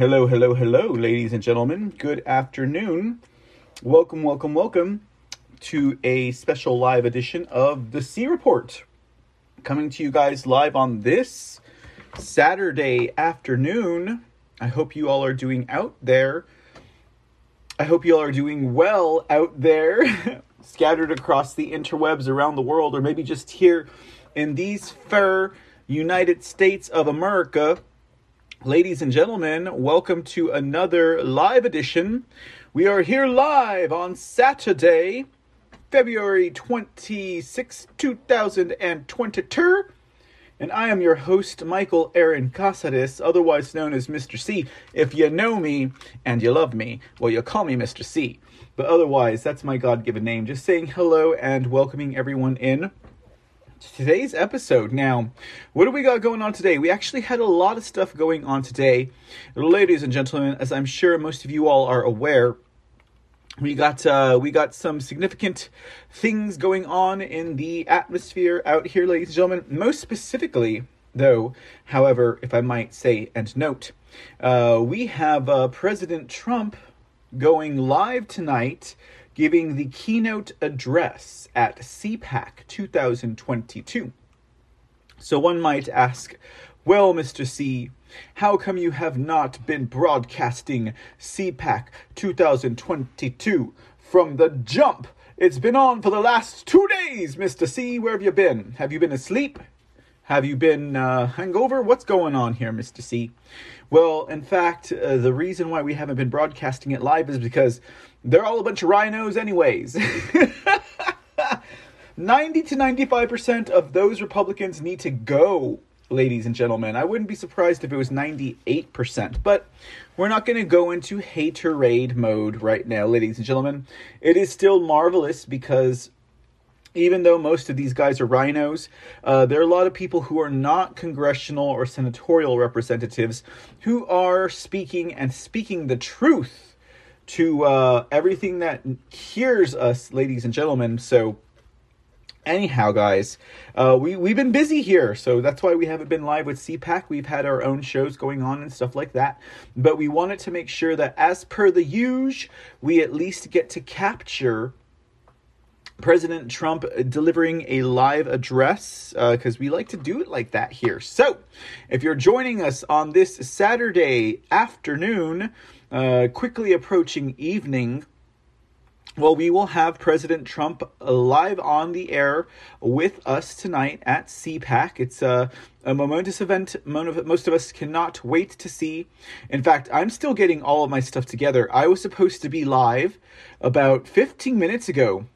Hello, hello, hello, ladies and gentlemen. Good afternoon. Welcome, welcome, welcome to a special live edition of the C Report. Coming to you guys live on this Saturday afternoon. I hope you all are doing out there. I hope you all are doing well out there, scattered across the interwebs around the world, or maybe just here in these fair United States of America. Ladies and gentlemen, welcome to another live edition. We are here live on Saturday, February 26, 2022. And I am your host, Michael Aaron Casares, otherwise known as Mr. C. If you know me and you love me, well, you call me Mr. C. But otherwise, that's my God given name. Just saying hello and welcoming everyone in today's episode. Now, what do we got going on today? We actually had a lot of stuff going on today. Ladies and gentlemen, as I'm sure most of you all are aware, we got uh, we got some significant things going on in the atmosphere out here, ladies and gentlemen. Most specifically, though, however, if I might say and note, uh, we have uh, President Trump going live tonight giving the keynote address at CPAC 2022. So one might ask, well, Mr. C, how come you have not been broadcasting CPAC 2022 from the jump? It's been on for the last two days, Mr. C. Where have you been? Have you been asleep? Have you been uh, hangover? What's going on here, Mr. C? Well, in fact, uh, the reason why we haven't been broadcasting it live is because they're all a bunch of rhinos, anyways. 90 to 95% of those Republicans need to go, ladies and gentlemen. I wouldn't be surprised if it was 98%, but we're not going to go into haterade mode right now, ladies and gentlemen. It is still marvelous because even though most of these guys are rhinos, uh, there are a lot of people who are not congressional or senatorial representatives who are speaking and speaking the truth to uh, everything that hears us, ladies and gentlemen. So, anyhow, guys, uh, we we've been busy here, so that's why we haven't been live with CPAC. We've had our own shows going on and stuff like that, but we wanted to make sure that, as per the usual, we at least get to capture President Trump delivering a live address because uh, we like to do it like that here. So, if you're joining us on this Saturday afternoon, uh, quickly approaching evening, well, we will have President Trump live on the air with us tonight at CPAC. It's a, a momentous event most of us cannot wait to see. In fact, I'm still getting all of my stuff together. I was supposed to be live about 15 minutes ago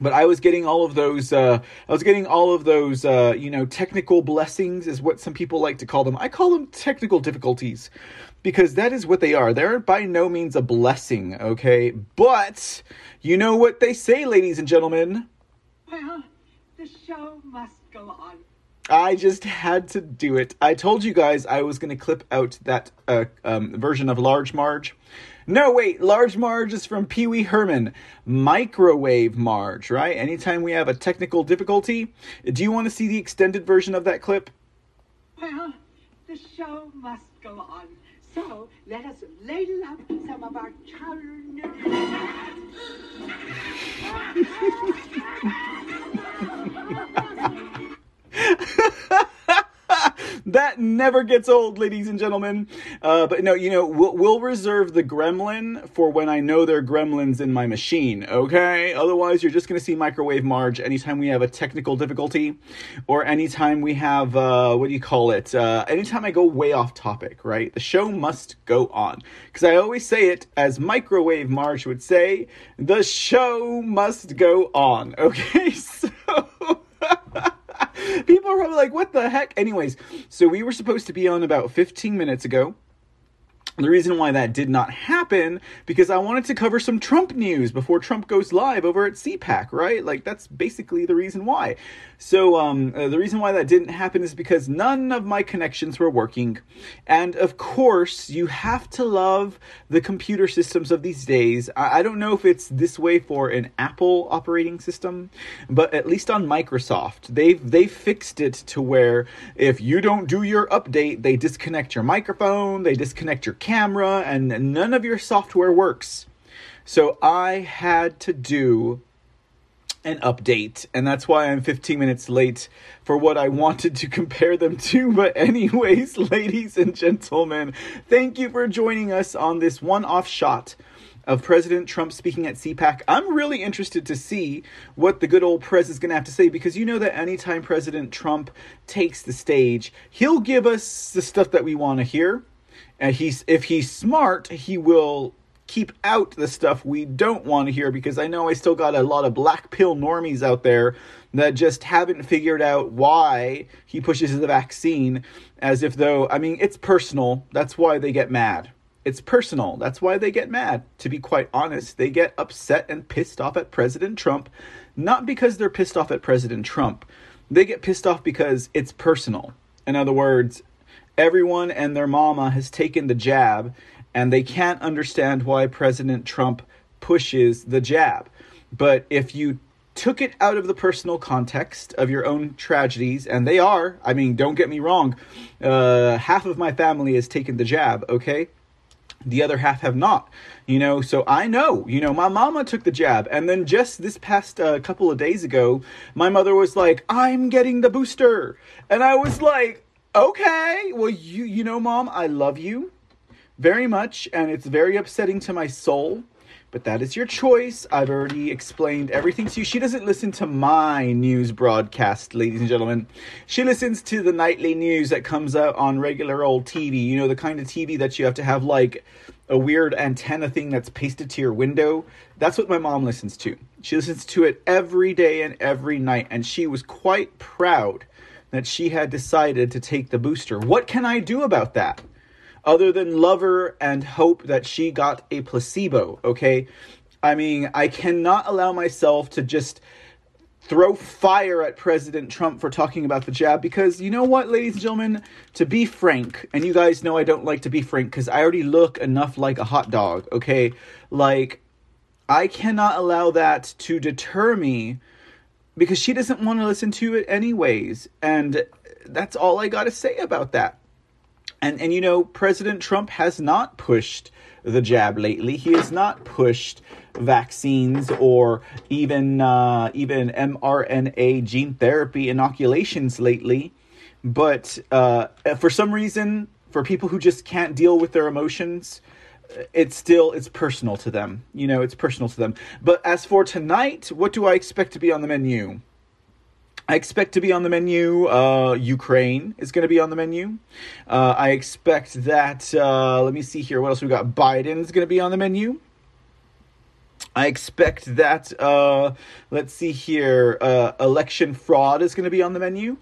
but I was getting all of those. Uh, I was getting all of those. Uh, you know, technical blessings is what some people like to call them. I call them technical difficulties because that is what they are. They're by no means a blessing, okay? But you know what they say, ladies and gentlemen. Well, the show must go on. I just had to do it. I told you guys I was going to clip out that uh, um, version of Large Marge no, wait, large Marge is from Pee Wee Herman. Microwave Marge, right? Anytime we have a technical difficulty, do you want to see the extended version of that clip? Well, the show must go on. So let us ladle up some of our chowder. that never gets old, ladies and gentlemen. Uh, but no, you know, we'll, we'll, reserve the gremlin for when I know there are gremlins in my machine, okay? Otherwise, you're just going to see Microwave Marge anytime we have a technical difficulty or anytime we have, uh, what do you call it? Uh, anytime I go way off topic, right? The show must go on. Because I always say it as Microwave Marge would say, the show must go on, okay? So. People are probably like, what the heck? Anyways, so we were supposed to be on about 15 minutes ago. The reason why that did not happen because I wanted to cover some Trump news before Trump goes live over at CPAC, right? Like that's basically the reason why. So um, uh, the reason why that didn't happen is because none of my connections were working, and of course you have to love the computer systems of these days. I, I don't know if it's this way for an Apple operating system, but at least on Microsoft, they've they fixed it to where if you don't do your update, they disconnect your microphone, they disconnect your camera, and none of your software works. So I had to do an update, and that's why I'm 15 minutes late for what I wanted to compare them to. But, anyways, ladies and gentlemen, thank you for joining us on this one off shot of President Trump speaking at CPAC. I'm really interested to see what the good old press is going to have to say because you know that anytime President Trump takes the stage, he'll give us the stuff that we want to hear and he's if he's smart, he will keep out the stuff we don't want to hear because I know I still got a lot of black pill normies out there that just haven't figured out why he pushes the vaccine as if though I mean it's personal. That's why they get mad. It's personal. That's why they get mad. To be quite honest, they get upset and pissed off at President Trump not because they're pissed off at President Trump. They get pissed off because it's personal. In other words, everyone and their mama has taken the jab and they can't understand why President Trump pushes the jab. But if you took it out of the personal context of your own tragedies, and they are, I mean, don't get me wrong, uh, half of my family has taken the jab, okay? The other half have not, you know. So I know, you know, my mama took the jab, and then just this past uh, couple of days ago, my mother was like, "I'm getting the booster," and I was like, Okay, well you you know mom, I love you very much and it's very upsetting to my soul, but that is your choice. I've already explained everything to you. She doesn't listen to my news broadcast, ladies and gentlemen. She listens to the nightly news that comes out on regular old TV, you know, the kind of TV that you have to have like a weird antenna thing that's pasted to your window. That's what my mom listens to. She listens to it every day and every night and she was quite proud that she had decided to take the booster. What can I do about that? Other than love her and hope that she got a placebo, okay? I mean, I cannot allow myself to just throw fire at President Trump for talking about the jab because you know what, ladies and gentlemen, to be frank, and you guys know I don't like to be frank because I already look enough like a hot dog, okay? Like, I cannot allow that to deter me because she doesn't want to listen to it anyways. And that's all I got to say about that. And and you know, President Trump has not pushed the jab lately. He has not pushed vaccines or even uh, even mRNA gene therapy inoculations lately. But uh, for some reason, for people who just can't deal with their emotions, it's still it's personal to them you know it's personal to them but as for tonight what do i expect to be on the menu I expect to be on the menu. Uh, Ukraine is going to be on the menu. Uh, I expect that. Uh, let me see here. What else we got? Biden is going to be on the menu. I expect that. Uh, let's see here. Uh, election fraud is going to be on the menu.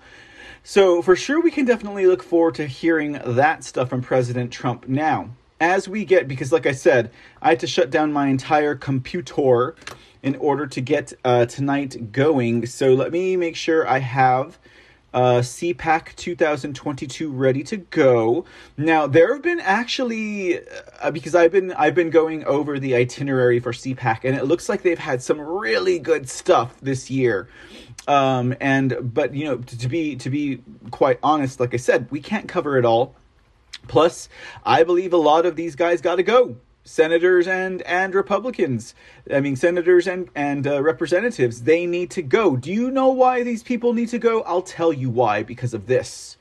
So for sure, we can definitely look forward to hearing that stuff from President Trump. Now, as we get, because like I said, I had to shut down my entire computer in order to get uh, tonight going. So let me make sure I have uh, CPAC 2022 ready to go. Now there have been actually uh, because I've been I've been going over the itinerary for CPAC and it looks like they've had some really good stuff this year. Um, and but you know to, to be to be quite honest, like I said, we can't cover it all. Plus, I believe a lot of these guys got to go senators and and Republicans. I mean, senators and and uh, representatives. They need to go. Do you know why these people need to go? I'll tell you why. Because of this.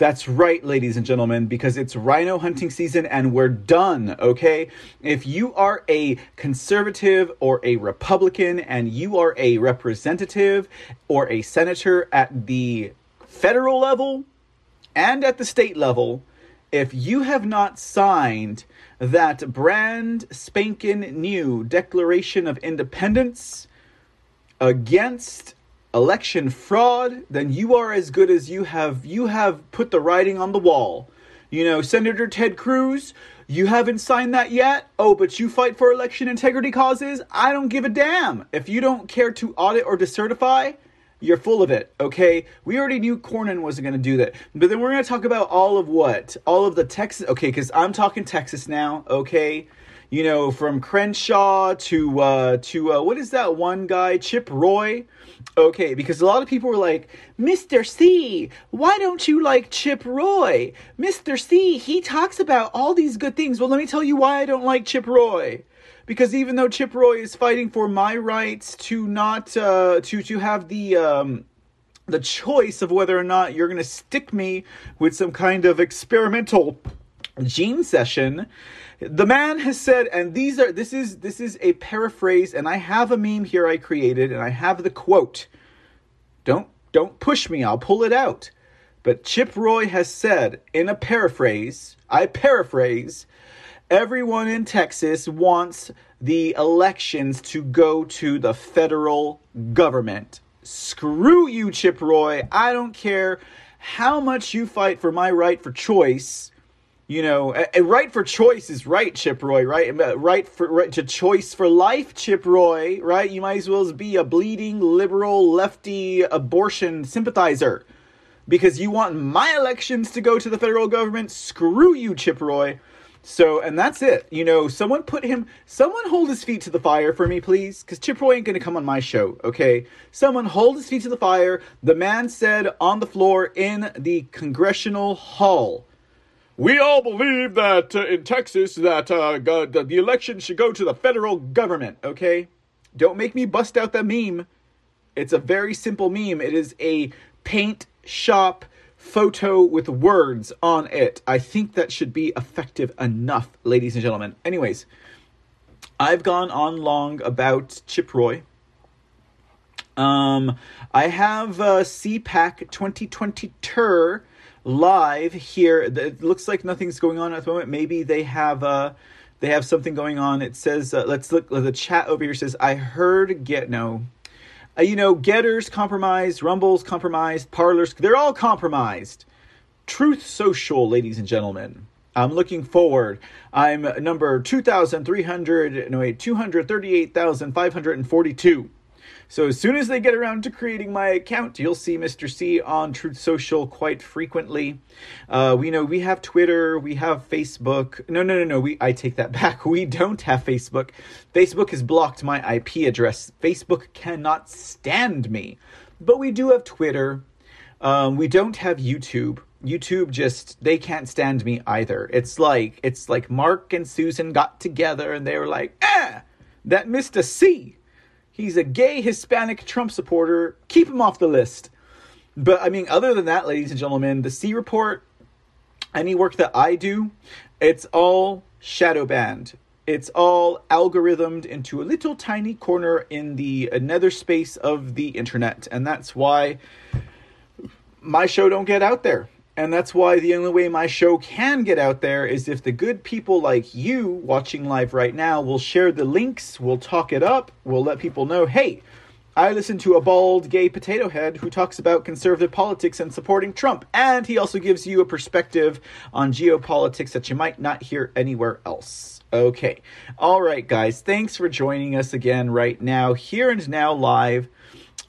That's right, ladies and gentlemen, because it's rhino hunting season and we're done, okay? If you are a conservative or a Republican and you are a representative or a senator at the federal level and at the state level, if you have not signed that brand spanking new Declaration of Independence against election fraud, then you are as good as you have you have put the writing on the wall. You know, Senator Ted Cruz, you haven't signed that yet? Oh, but you fight for election integrity causes? I don't give a damn. If you don't care to audit or decertify, you're full of it, okay? We already knew Cornyn wasn't going to do that. But then we're going to talk about all of what? All of the Texas. Okay, because I'm talking Texas now, okay? You know, from Crenshaw to, uh, to, uh, what is that one guy? Chip Roy? Okay, because a lot of people were like, Mr. C, why don't you like Chip Roy? Mr. C, he talks about all these good things. Well, let me tell you why I don't like Chip Roy. Because even though Chip Roy is fighting for my rights to not uh, to to have the um, the choice of whether or not you're going to stick me with some kind of experimental gene session, the man has said, and these are this is this is a paraphrase, and I have a meme here I created, and I have the quote. Don't don't push me, I'll pull it out. But Chip Roy has said in a paraphrase, I paraphrase, everyone in Texas wants the elections to go to the federal government. Screw you, Chip Roy. I don't care how much you fight for my right for choice. You know, a, a right for choice is right, Chip Roy, right? Right for right to choice for life, Chip Roy, right? You might as well be a bleeding liberal lefty abortion sympathizer because you want my elections to go to the federal government. Screw you, Chip Roy. So, and that's it. You know, someone put him, someone hold his feet to the fire for me, please, because Chip Roy ain't going to come on my show, okay? Someone hold his feet to the fire. The man said on the floor in the congressional hall. We all believe that uh, in Texas that uh, the, the election should go to the federal government, okay? Don't make me bust out that meme. It's a very simple meme. It is a paint shop photo with words on it. I think that should be effective enough, ladies and gentlemen. Anyways, I've gone on long about Chip Roy. Um, I have uh, CPAC 2020 tour live here. It looks like nothing's going on at the moment. Maybe they have uh, they have something going on. It says, uh, let's look. The chat over here says, I heard get no. Uh, you know, Gettr's compromised, Rumble's compromised, Parler's, they're all compromised. Truth Social, ladies and gentlemen. I'm looking forward. I'm number 2,300, no wait, 238,542. So as soon as they get around to creating my account, you'll see Mr. C on Truth Social quite frequently. Uh, we know we have Twitter, we have Facebook. No, no, no, no. We I take that back. We don't have Facebook. Facebook has blocked my IP address. Facebook cannot stand me. But we do have Twitter. Um, we don't have YouTube. YouTube just they can't stand me either. It's like it's like Mark and Susan got together and they were like, ah, that Mr. C He's a gay Hispanic Trump supporter. Keep him off the list. But I mean, other than that, ladies and gentlemen, the C report, any work that I do, it's all shadow banned. It's all algorithmed into a little tiny corner in the nether space of the internet. And that's why my show don't get out there. And that's why the only way my show can get out there is if the good people like you watching live right now will share the links, we'll talk it up, we'll let people know, hey, I listen to a bald gay potato head who talks about conservative politics and supporting Trump. And he also gives you a perspective on geopolitics that you might not hear anywhere else. Okay. All right, guys. Thanks for joining us again right now, here and now live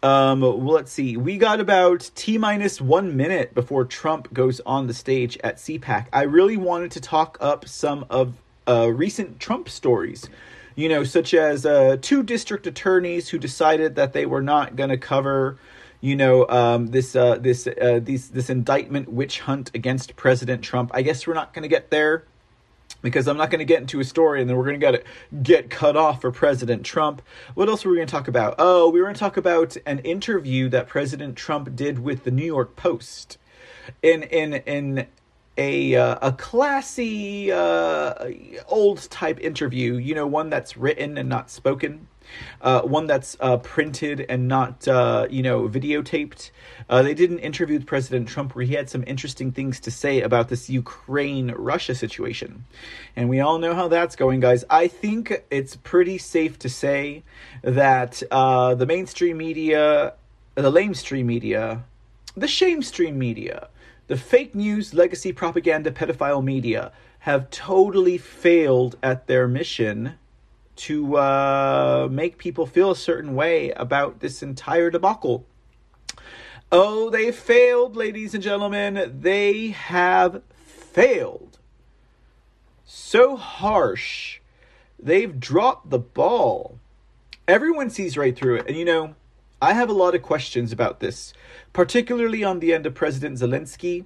um, let's see. We got about T minus one minute before Trump goes on the stage at CPAC. I really wanted to talk up some of uh, recent Trump stories, you know, such as uh, two district attorneys who decided that they were not going to cover, you know, um, this uh, this uh, these this indictment witch hunt against President Trump. I guess we're not going to get there because I'm not going to get into a story and then we're going to get cut off for President Trump. What else were we going to talk about? Oh, we were going to talk about an interview that President Trump did with the New York Post. In in in a uh, a classy uh, old type interview. You know, one that's written and not spoken. Uh, one that's uh, printed and not, uh, you know, videotaped. Uh, they did an interview with President Trump where he had some interesting things to say about this Ukraine Russia situation. And we all know how that's going, guys. I think it's pretty safe to say that uh, the mainstream media, the lamestream media, the shamestream media, the fake news, legacy propaganda, pedophile media have totally failed at their mission to uh, make people feel a certain way about this entire debacle. Oh, they failed, ladies and gentlemen. They have failed. So harsh. They've dropped the ball. Everyone sees right through it. And you know, I have a lot of questions about this, particularly on the end of President Zelensky.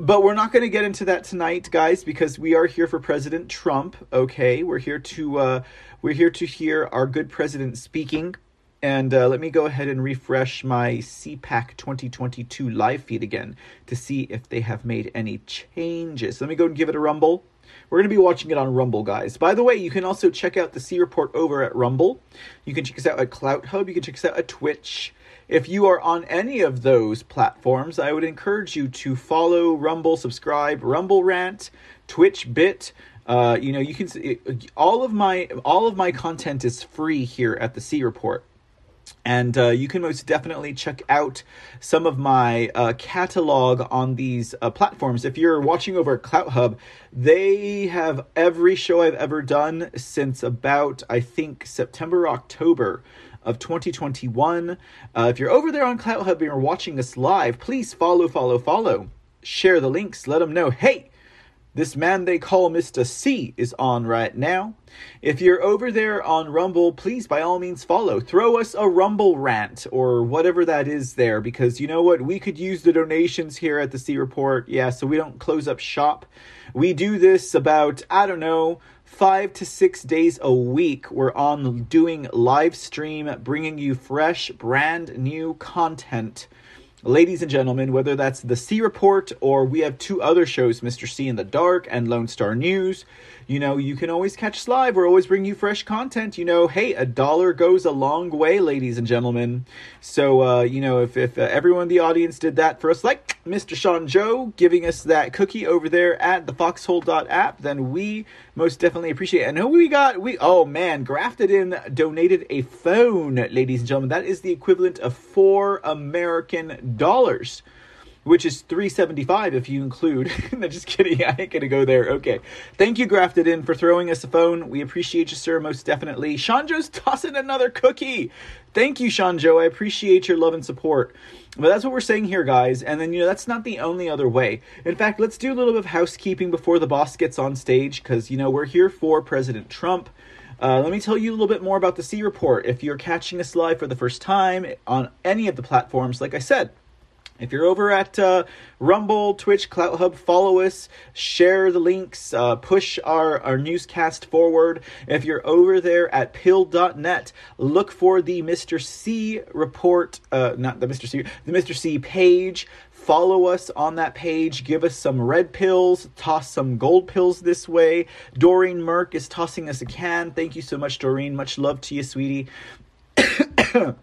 But we're not going to get into that tonight, guys, because we are here for President Trump. Okay, we're here to uh, we're here to hear our good president speaking. And uh, let me go ahead and refresh my CPAC 2022 live feed again to see if they have made any changes. Let me go and give it a rumble. We're going to be watching it on Rumble, guys. By the way, you can also check out the C Report over at Rumble. You can check us out at CloutHub. You can check us out at Twitch. If you are on any of those platforms, I would encourage you to follow Rumble, subscribe, Rumble Rant, Twitch Bit. Uh, you know, you can all of my all of my content is free here at the C Report. And uh, you can most definitely check out some of my uh, catalog on these uh, platforms. If you're watching over at CloutHub, they have every show I've ever done since about, I think, September, October of 2021. Uh, if you're over there on CloutHub and you're watching us live, please follow, follow, follow. Share the links. Let them know, hey, this man they call Mr. C is on right now. If you're over there on Rumble, please by all means follow. Throw us a Rumble rant or whatever that is there because you know what? We could use the donations here at the C Report. Yeah, so we don't close up shop. We do this about, I don't know, five to six days a week, we're on doing live stream, bringing you fresh, brand new content. Ladies and gentlemen, whether that's the C Report or we have two other shows, Mr. C in the Dark and Lone Star News, you know, you can always catch us live. We're always bringing you fresh content. You know, hey, a dollar goes a long way, ladies and gentlemen. So, uh, you know, if, if uh, everyone in the audience did that for us, like Mr. Sean Joe giving us that cookie over there at the foxhole.app, then we most definitely appreciate it. And who we got? We, oh man, Grafted In donated a phone, ladies and gentlemen. That is the equivalent of four American dollars which is 375 if you include just kidding i ain't gonna go there okay. Thank you grafted in for throwing us a phone we appreciate you sir most definitely. Sean joe's tossing another cookie! Thank you sean joe i appreciate your love and support. But that's what we're saying here guys and then you know that's not the only other way. In fact let's do a little bit of housekeeping before the boss gets on stage because you know we're here for president trump. Uh, let me tell you a little bit more about the C Report. If you're catching us live for the first time on any of the platforms, like I said, if you're over at uh, Rumble, Twitch, Clout Hub, follow us, share the links, uh, push our, our newscast forward. If you're over there at Pilled.net, look for the Mr. C report, uh, not the Mr. C, the Mr. C page. Follow us on that page. Give us some red pills. Toss some gold pills this way. Doreen Merck is tossing us a can. Thank you so much, Doreen. Much love to you, sweetie. and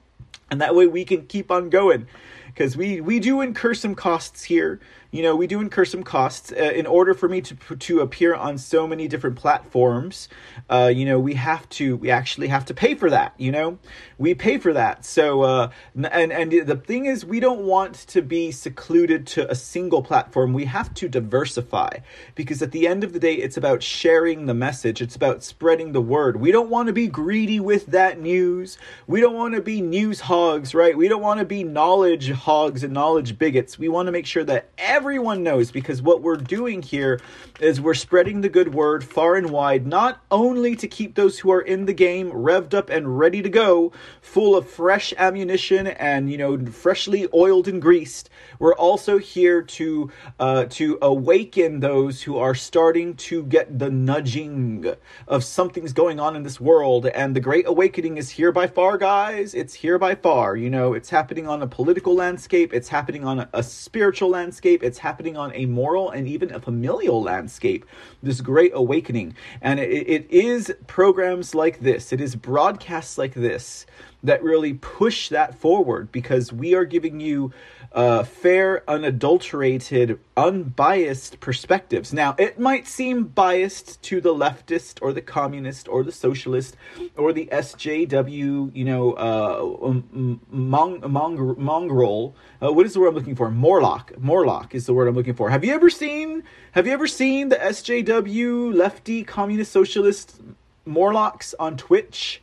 that way we can keep on going because we we do incur some costs here you know, we do incur some costs uh, in order for me to to appear on so many different platforms. Uh, you know, we have to we actually have to pay for that. You know, we pay for that. So uh, and and the thing is, we don't want to be secluded to a single platform. We have to diversify because at the end of the day, it's about sharing the message. It's about spreading the word. We don't want to be greedy with that news. We don't want to be news hogs, right? We don't want to be knowledge hogs and knowledge bigots. We want to make sure that every everyone knows because what we're doing here is we're spreading the good word far and wide, not only to keep those who are in the game revved up and ready to go, full of fresh ammunition and you know freshly oiled and greased. We're also here to uh, to awaken those who are starting to get the nudging of something's going on in this world, and the Great Awakening is here by far, guys. It's here by far. You know, it's happening on a political landscape it's happening on a, a spiritual landscape, it's happening on a moral and even a familial landscape. This great awakening. And it, it is programs like this, it is broadcasts like this that really push that forward because we are giving you uh, fair, unadulterated, unbiased perspectives. Now, it might seem biased to the leftist or the communist or the socialist or the SJW, you know, uh, mong, mong, mongrel. Uh, what is the word I'm looking for? Morlock. Morlock is the word I'm looking for. Have you ever seen? Have you ever seen the SJW lefty communist socialist Morlocks on Twitch?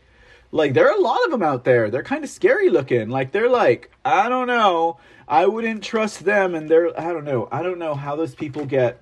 Like there are a lot of them out there. They're kind of scary looking. Like they're like, I don't know. I wouldn't trust them and they're I don't know. I don't know how those people get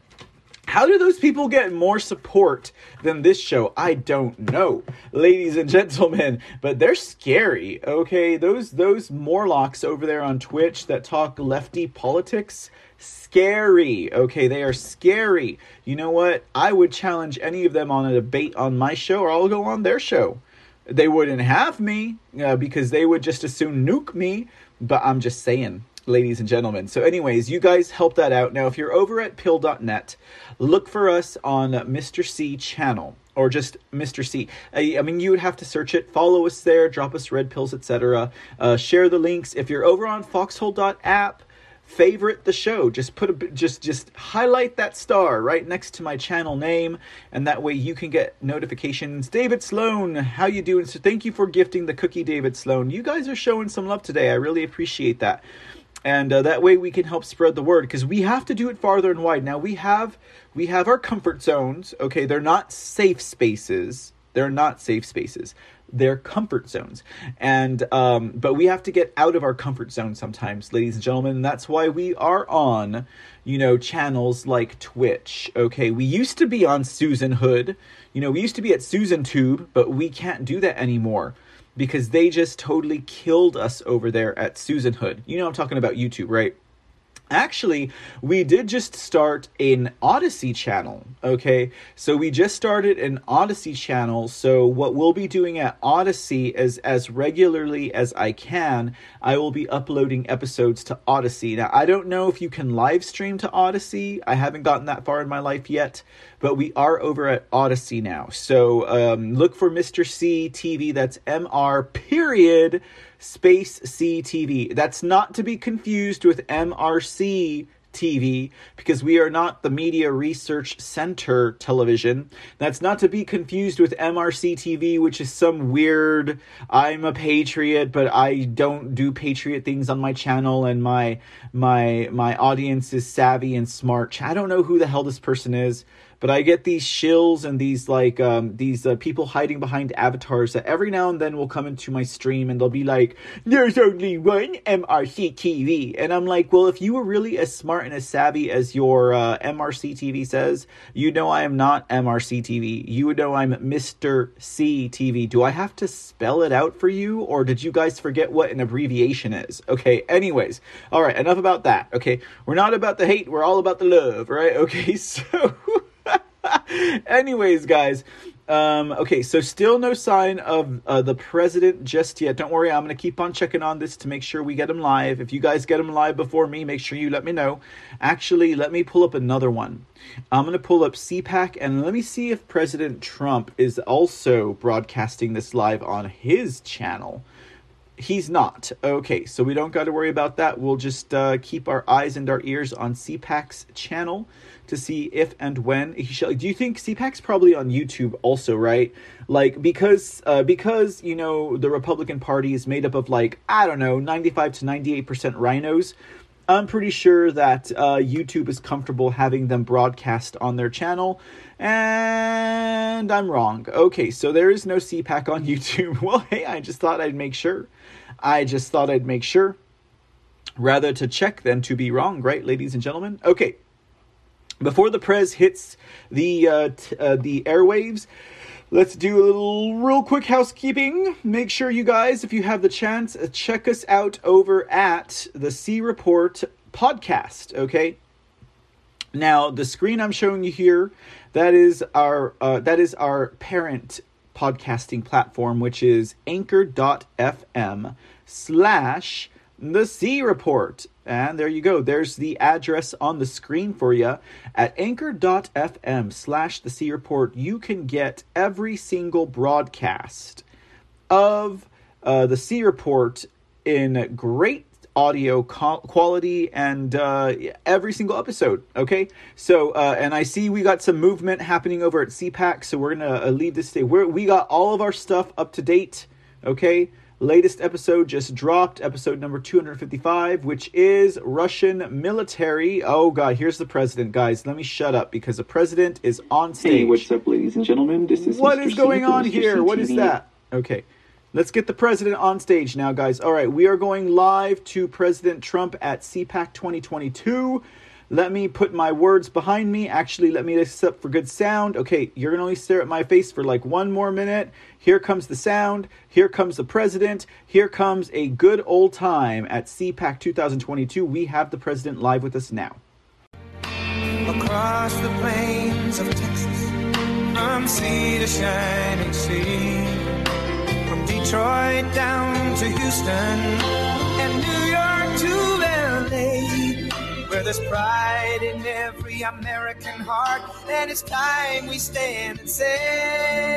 how do those people get more support than this show? I don't know, ladies and gentlemen, but they're scary. Okay, those those Morlocks over there on Twitch that talk lefty politics, scary. Okay, they are scary. You know what? I would challenge any of them on a debate on my show, or I'll go on their show they wouldn't have me uh, because they would just as soon nuke me. But I'm just saying, ladies and gentlemen. So, anyways, you guys help that out. Now, if you're over at Pilled.net, look for us on Mr. C channel or just Mr. C. I, I mean, you would have to search it. Follow us there, drop us red pills, etc. Uh, share the links. If you're over on foxhole.app, favorite the show just put a just just highlight that star right next to my channel name and that way you can get notifications david sloan how you doing so thank you for gifting the cookie david sloan you guys are showing some love today i really appreciate that and uh, that way we can help spread the word because we have to do it farther and wide now we have we have our comfort zones okay they're not safe spaces they're not safe spaces they're comfort zones. And um, but we have to get out of our comfort zone sometimes, ladies and gentlemen. And that's why we are on, you know, channels like Twitch. Okay, we used to be on Susan Hood. You know, we used to be at Susan Tube, but we can't do that anymore because they just totally killed us over there at Susan Hood. You know, I'm talking about YouTube, right? Actually, we did just start an Odysee channel. Okay, so we just started an Odysee channel. So what we'll be doing at Odysee is as regularly as I can, I will be uploading episodes to Odysee. Now I don't know if you can live stream to Odysee. I haven't gotten that far in my life yet, but we are over at Odysee now. So um, look for Mr. C TV. That's M R period Space C TV. That's not to be confused with MRC TV because we are not the Media Research Center television. That's not to be confused with MRC TV, which is some weird I'm a patriot, but I don't do patriot things on my channel and my my my audience is savvy and smart. I don't know who the hell this person is but I get these shills and these like um, these uh, people hiding behind avatars that every now and then will come into my stream and they'll be like, "There's only one MRC TV," and I'm like, "Well, if you were really as smart and as savvy as your uh, MRC TV says, you know I am not MRC TV. You would know I'm Mister C TV. Do I have to spell it out for you, or did you guys forget what an abbreviation is? Okay. Anyways, all right. Enough about that. Okay, we're not about the hate. We're all about the love, right? Okay, so. Anyways, guys. Um, okay, so still no sign of uh, the president just yet. Don't worry, I'm going to keep on checking on this to make sure we get him live. If you guys get him live before me, make sure you let me know. Actually, let me pull up another one. I'm going to pull up CPAC and let me see if President Trump is also broadcasting this live on his channel. He's not. Okay, so we don't got to worry about that. We'll just uh, keep our eyes and our ears on CPAC's channel to see if and when he shall. Do you think CPAC's probably on YouTube also, right? Like because uh, because you know the Republican Party is made up of like I don't know ninety five to ninety eight percent rhinos. I'm pretty sure that uh, YouTube is comfortable having them broadcast on their channel, and I'm wrong. Okay, so there is no CPAC on YouTube. Well, hey, I just thought I'd make sure. I just thought I'd make sure. Rather to check than to be wrong, right, ladies and gentlemen? Okay, before the prez hits the uh, t- uh, the airwaves, let's do a little real quick housekeeping. Make sure you guys, if you have the chance, uh, check us out over at the C Report podcast. Okay. Now the screen I'm showing you here, that is our uh, that is our parent podcasting platform, which is Anchor.fm slash the C Report. And there you go. There's the address on the screen for you. At anchor.fm slash the C Report, you can get every single broadcast of uh, the C Report in great audio quality and uh, every single episode. Okay, so uh, and I see we got some movement happening over at CPAC, so we're gonna uh, leave this day. We're, we got all of our stuff up to date. Okay, latest episode just dropped, episode number 255, which is Russian military. Oh god, here's the president, guys. Let me shut up because the president is on stage. Hey, what's up, ladies and gentlemen? This is what Mr. is going C on Mr. here? What is that? Okay. Let's get the president on stage now, guys. All right, we are going live to President Trump at CPAC 2022. Let me put my words behind me. Actually, let me this up for good sound. Okay, you're gonna only stare at my face for like one more minute. Here comes the sound. Here comes the president. Here comes a good old time at CPAC 2022. We have the president live with us now. across the plains of Texas, from sea to shining sea, from Detroit down to Houston, and New York to Where there's pride in every American heart, and it's time we stand and say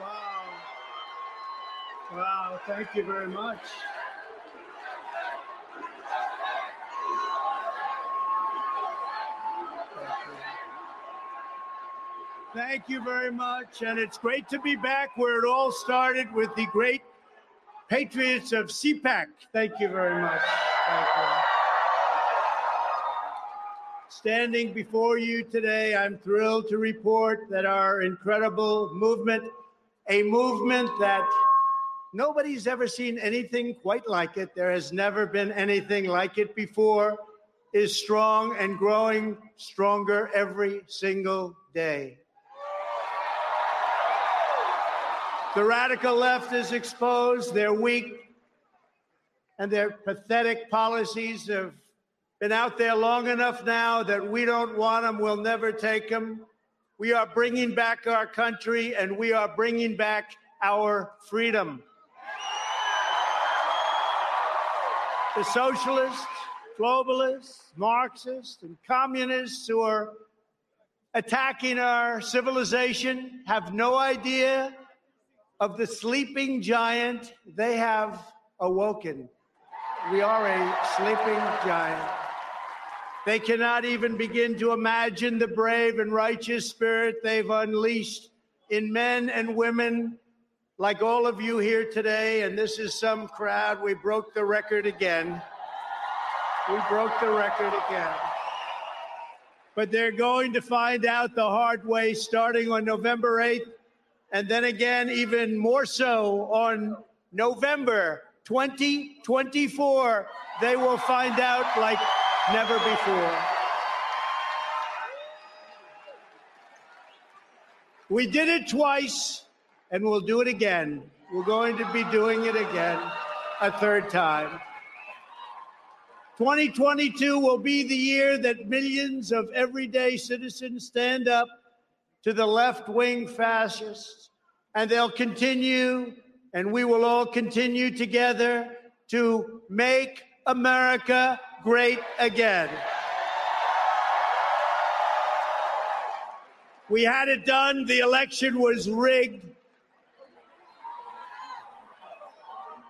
Wow. Wow, thank you very much. Thank you very much. And it's great to be back where it all started with the great Patriots of CPAC. Thank you very much. Standing before you today, I'm thrilled to report that our incredible movement, a movement that nobody's ever seen anything quite like it, there has never been anything like it before, is strong and growing stronger every single day. The radical left is exposed, they're weak, and their pathetic policies have been out there long enough now that we don't want them, we'll never take them. We are bringing back our country and we are bringing back our freedom. The socialists, globalists, Marxists, and communists who are attacking our civilization have no idea of the sleeping giant they have awoken. We are a sleeping giant. They cannot even begin to imagine the brave and righteous spirit they've unleashed in men and women like all of you here today. And this is some crowd. We broke the record again. We broke the record again. But they're going to find out the hard way starting on November 8th, and then again, even more so on November 2024. They will find out like never before. We did it twice, and we'll do it again. We're going to be doing it again a third time. 2022 will be the year that millions of everyday citizens stand up to the left wing fascists, and they'll continue, and we will all continue together to make America great again. We had it done. The election was rigged.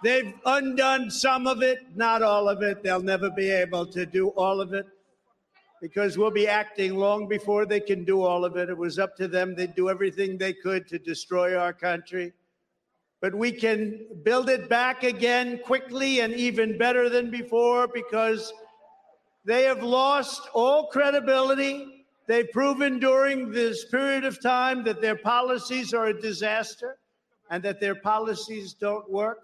They've undone some of it, not all of it. They'll never be able to do all of it because we'll be acting long before they can do all of it. It was up to them. They'd do everything they could to destroy our country. But we can build it back again quickly and even better than before because they have lost all credibility. They've proven during this period of time that their policies are a disaster and that their policies don't work.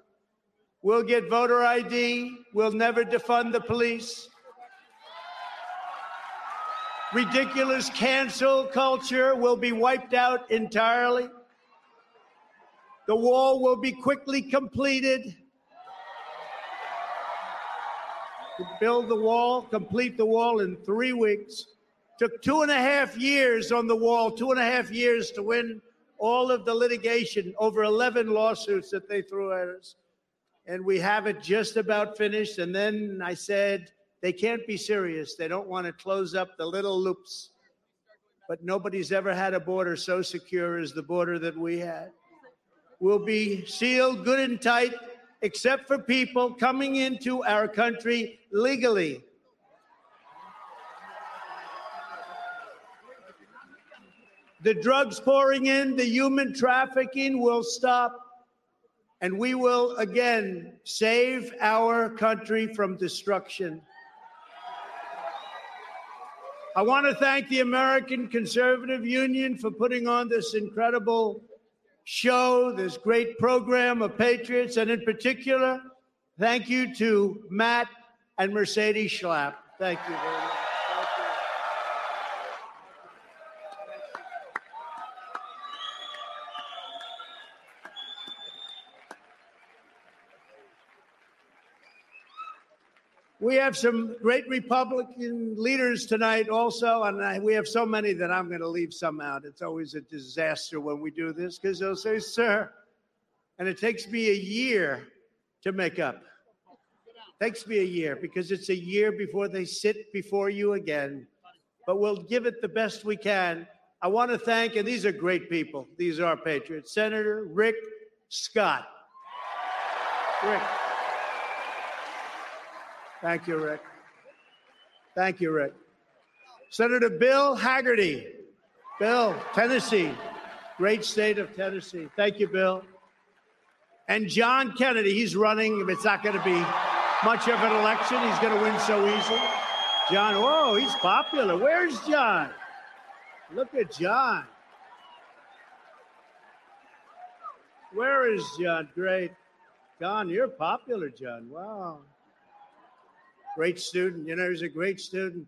We'll get voter ID. We'll never defund the police. Ridiculous cancel culture will be wiped out entirely. The wall will be quickly completed. To build the wall, complete the wall in three weeks. Took two and a half years on the wall, two and a half years to win all of the litigation, over 11 lawsuits that they threw at us and we have it just about finished. And then I said, they can't be serious. They don't want to close up the little loops. But nobody's ever had a border so secure as the border that we had. We'll be sealed good and tight, except for people coming into our country legally. The drugs pouring in, the human trafficking will stop and we will again save our country from destruction. I want to thank the American Conservative Union for putting on this incredible show, this great program of patriots, and in particular, thank you to Matt and Mercedes Schlapp. Thank you very much. We have some great Republican leaders tonight also, and I, we have so many that I'm going to leave some out. It's always a disaster when we do this because they'll say, sir, and it takes me a year to make up. Takes me a year because it's a year before they sit before you again. But we'll give it the best we can. I want to thank, and these are great people. These are patriots. Senator Rick Scott. Rick. Thank you, Rick. Thank you, Rick. Senator Bill Hagerty. Bill, Tennessee. Great state of Tennessee. Thank you, Bill. And John Kennedy, he's running. It's not going to be much of an election. He's going to win so easily. John, whoa, he's popular. Where's John? Look at John. Where is John? Great. John, you're popular, John. Wow. Great student. You know, he's a great student.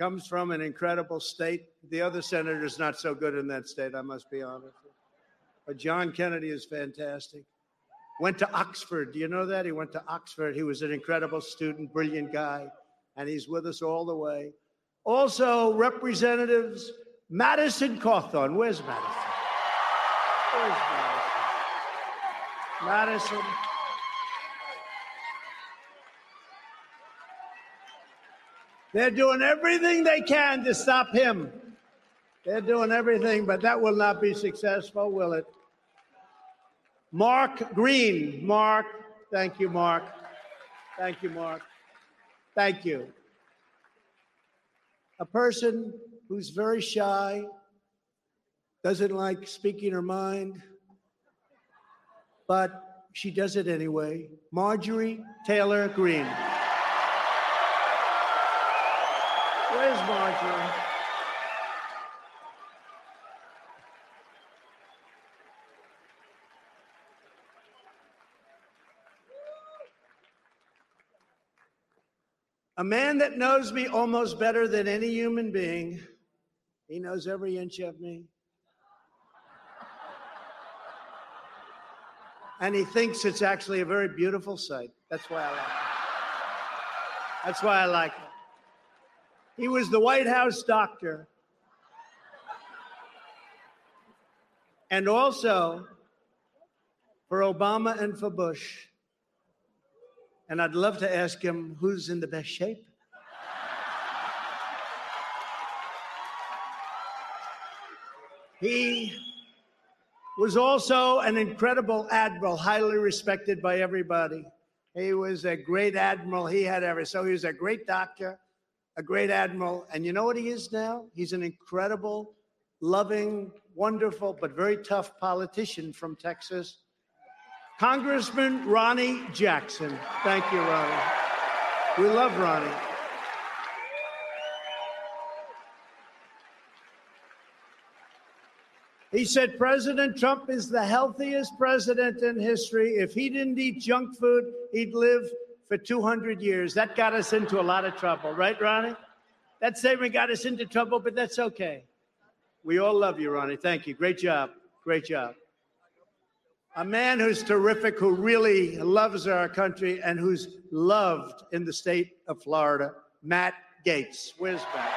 Comes from an incredible state. The other senator's not so good in that state, I must be honest. But John Kennedy is fantastic. Went to Oxford. Do you know that? He went to Oxford. He was an incredible student, brilliant guy, and he's with us all the way. Also, Representatives Madison Cawthorn. Where's Madison? Where's Madison? Madison. They're doing everything they can to stop him. They're doing everything, but that will not be successful, will it? Mark Green. Mark, thank you, Mark. Thank you, Mark. Thank you. A person who's very shy, doesn't like speaking her mind, but she does it anyway. Marjorie Taylor Greene. Where's Marjorie? A man that knows me almost better than any human being. He knows every inch of me. And he thinks it's actually a very beautiful sight. That's why I like it. That's why I like it. He was the White House doctor. And also for Obama and for Bush. And I'd love to ask him who's in the best shape. He was also an incredible admiral, highly respected by everybody. He was a great admiral. He had ever so he was a great doctor, a great admiral, and you know what he is now? He's an incredible, loving, wonderful, but very tough politician from Texas. Congressman Ronny Jackson. Thank you, Ronny. We love Ronny. He said President Trump is the healthiest president in history. If he didn't eat junk food, he'd live for 200 years. That got us into a lot of trouble, right, Ronny? That statement got us into trouble, but that's okay. We all love you, Ronny. Thank you. Great job. Great job. A man who's terrific, who really loves our country and who's loved in the state of Florida, Matt Gaetz. Where's Matt?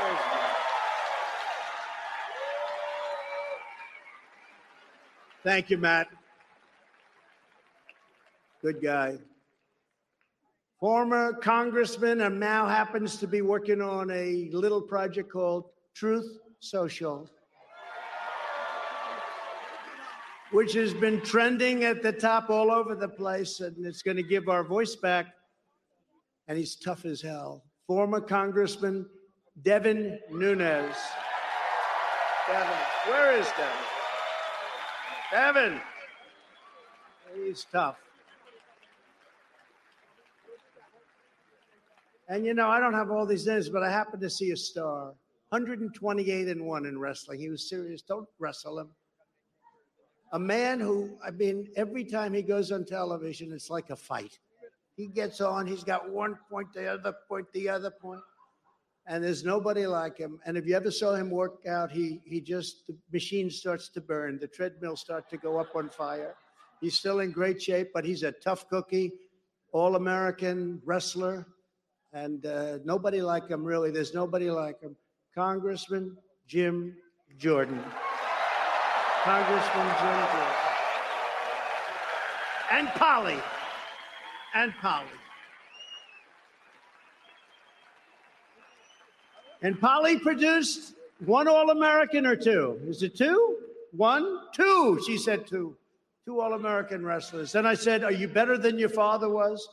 Where's Matt? Thank you, Matt. Good guy. Former congressman and now happens to be working on a little project called Truth Social, which has been trending at the top all over the place, and it's going to give our voice back. And he's tough as hell. Former Congressman Devin Nunes. Devin, where is Devin? Devin. He's tough. And you know, I don't have all these names, but I happened to see a star. 128 and 1 in wrestling. He was serious. Don't wrestle him. A man who, I mean, every time he goes on television, it's like a fight. He gets on, he's got one point, the other point, the other point, and there's nobody like him. And if you ever saw him work out, he he just the machine starts to burn, the treadmill starts to go up on fire. He's still in great shape, but he's a tough cookie, all-American wrestler, and uh, nobody like him really. There's nobody like him. Congressman Jim Jordan. Congressman Jim Jordan. And Polly. And Polly. And Polly produced one All American or two. Is it two? One? Two. She said two. Two All American wrestlers. Then I said, Are you better than your father was?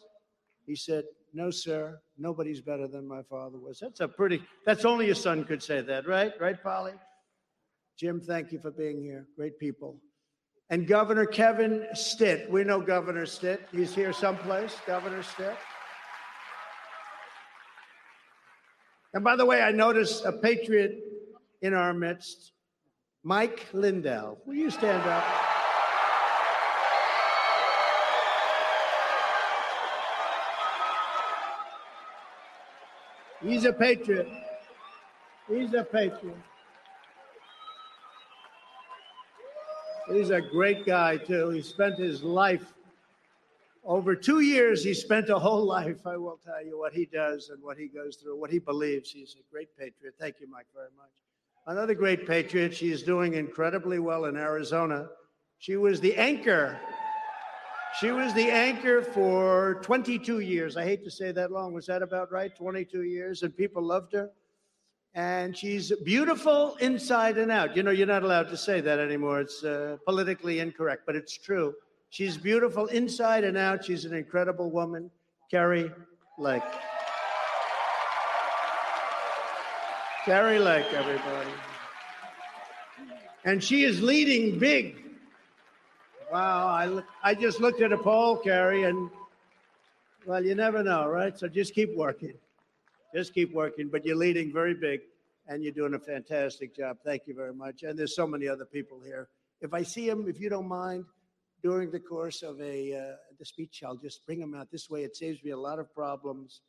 He said, No, sir. Nobody's better than my father was. That's a pretty, that's only a son could say that, right? Right, Polly? Jim, thank you for being here. Great people. And Governor Kevin Stitt. We know Governor Stitt. He's here someplace. Governor Stitt. And by the way, I noticed a patriot in our midst, Mike Lindell. Will you stand up? He's a patriot. He's a patriot. He's a great guy, too. He spent his life, over two years, he spent a whole life. I will tell you what he does and what he goes through, what he believes. He's a great patriot. Thank you, Mike, very much. Another great patriot. She's doing incredibly well in Arizona. She was the anchor. She was the anchor for 22 years. I hate to say that long. Was that about right? 22 years, and people loved her and she's beautiful inside and out. You know, you're not allowed to say that anymore. It's uh, politically incorrect, but it's true. She's beautiful inside and out. She's an incredible woman, Kari Lake. Kari Lake, everybody. And she is leading big. Wow, I, I just looked at a poll, Kari, and well, you never know, right? So just keep working. Just keep working, but you're leading very big and you're doing a fantastic job. Thank you very much. And there's so many other people here. If I see them, if you don't mind, during the course of a uh, the speech, I'll just bring them out. This way, it saves me a lot of problems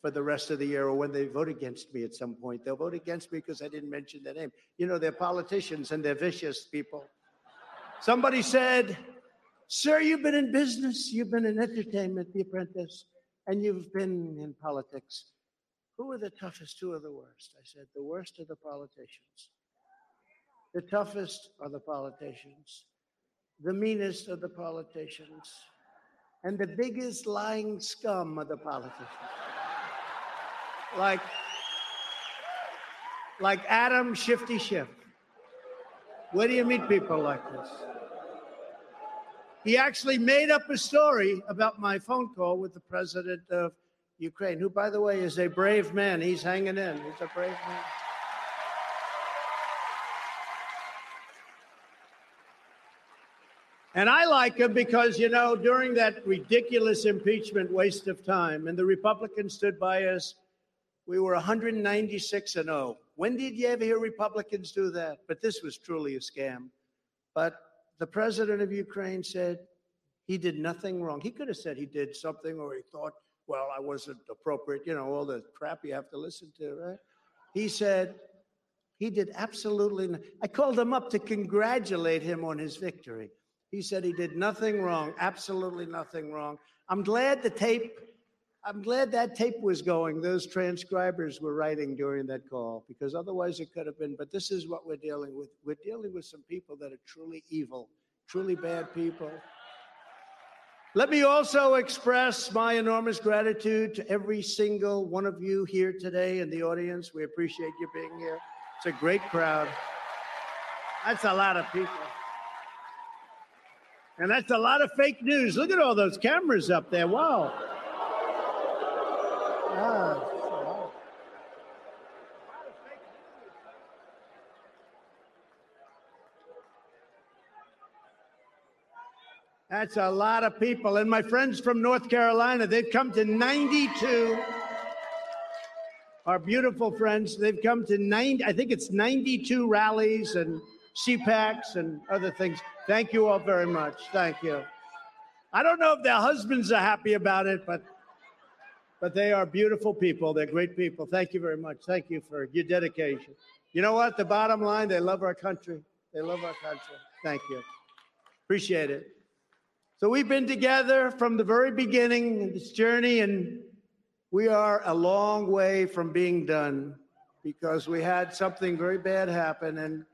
for the rest of the year, or when they vote against me at some point. They'll vote against me because I didn't mention their name. You know, they're politicians and they're vicious people. Somebody said, Sir, you've been in business, you've been in entertainment, The Apprentice, and you've been in politics. Who are the toughest? Who are the worst? I said, the worst are the politicians. The toughest are the politicians. The meanest are the politicians. and the biggest lying scum of the politicians. like, like Adam Shifty Schiff. Where do you meet people like this? He actually made up a story about my phone call with the president of Ukraine, who, by the way, is a brave man. He's hanging in. He's a brave man. And I like him because, you know, during that ridiculous impeachment waste of time, and the Republicans stood by us, we were 196 and 0. When did you ever hear Republicans do that? But this was truly a scam. But the president of Ukraine said he did nothing wrong. He could have said he did something or he thought, well, I wasn't appropriate, you know, all the crap you have to listen to, right? He said he did absolutely. I called him up to congratulate him on his victory. He said he did nothing wrong, absolutely nothing wrong. I'm glad the tape, I'm glad that tape was going. Those transcribers were writing during that call because otherwise it could have been. But this is what we're dealing with. We're dealing with some people that are truly evil, truly bad people. Let me also express my enormous gratitude to every single one of you here today in the audience. We appreciate you being here. It's a great crowd. That's a lot of people. And that's a lot of fake news. Look at all those cameras up there. Wow. That's a lot of people. And my friends from North Carolina, they've come to 92. Our beautiful friends, they've come to 90, I think it's 92 rallies and CPACs and other things. Thank you all very much. Thank you. I don't know if their husbands are happy about it, but but they are beautiful people. They're great people. Thank you very much. Thank you for your dedication. You know what? The bottom line, they love our country. They love our country. Thank you. Appreciate it. So we've been together from the very beginning in this journey, and we are a long way from being done because we had something very bad happen, and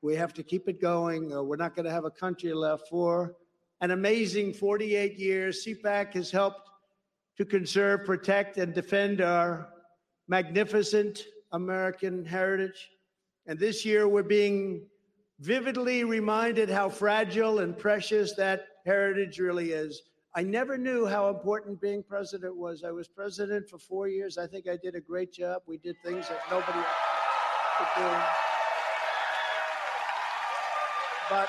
we have to keep it going. Uh, we're not going to have a country left for an amazing 48 years. CPAC has helped to conserve, protect, and defend our magnificent American heritage. And this year, we're being vividly reminded how fragile and precious that heritage really is. I never knew how important being president was. I was president for four years. I think I did a great job. We did things that nobody could do. But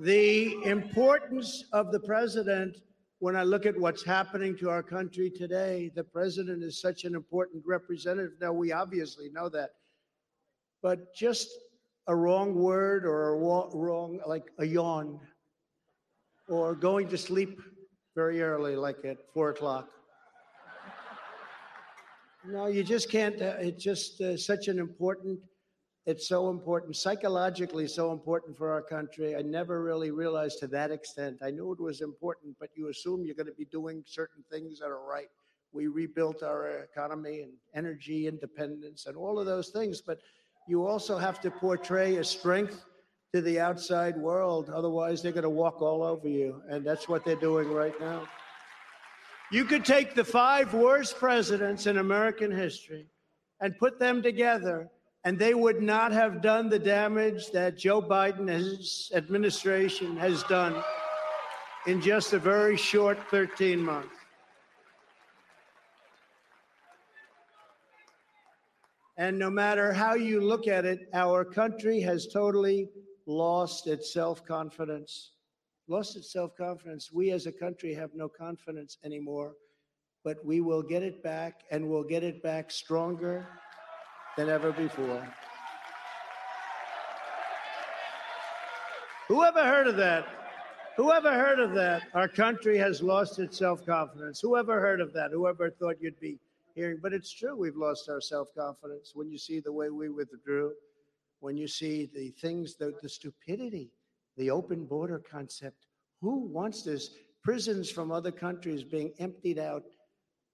the importance of the president when I look at what's happening to our country today, the president is such an important representative. Now, we obviously know that. But just a wrong word or a wrong, like a yawn, or going to sleep very early, like at four o'clock. No, you just can't. Uh, it's just uh, such an important it's so important, psychologically so important for our country. I never really realized to that extent. I knew it was important, but you assume you're going to be doing certain things that are right. We rebuilt our economy and energy independence and all of those things, but you also have to portray a strength to the outside world. Otherwise, they're going to walk all over you. And that's what they're doing right now. You could take the five worst presidents in American history and put them together and they would not have done the damage that Joe Biden and his administration has done in just a very short 13 months. And no matter how you look at it, our country has totally lost its self confidence. Lost its self confidence. We as a country have no confidence anymore, but we will get it back and we'll get it back stronger than ever before. Whoever heard of that? Whoever heard of that? Our country has lost its self confidence. Whoever heard of that? Whoever thought you'd be hearing? But it's true, we've lost our self confidence when you see the way we withdrew, when you see the things, the, the stupidity, the open border concept. Who wants this? Prisons from other countries being emptied out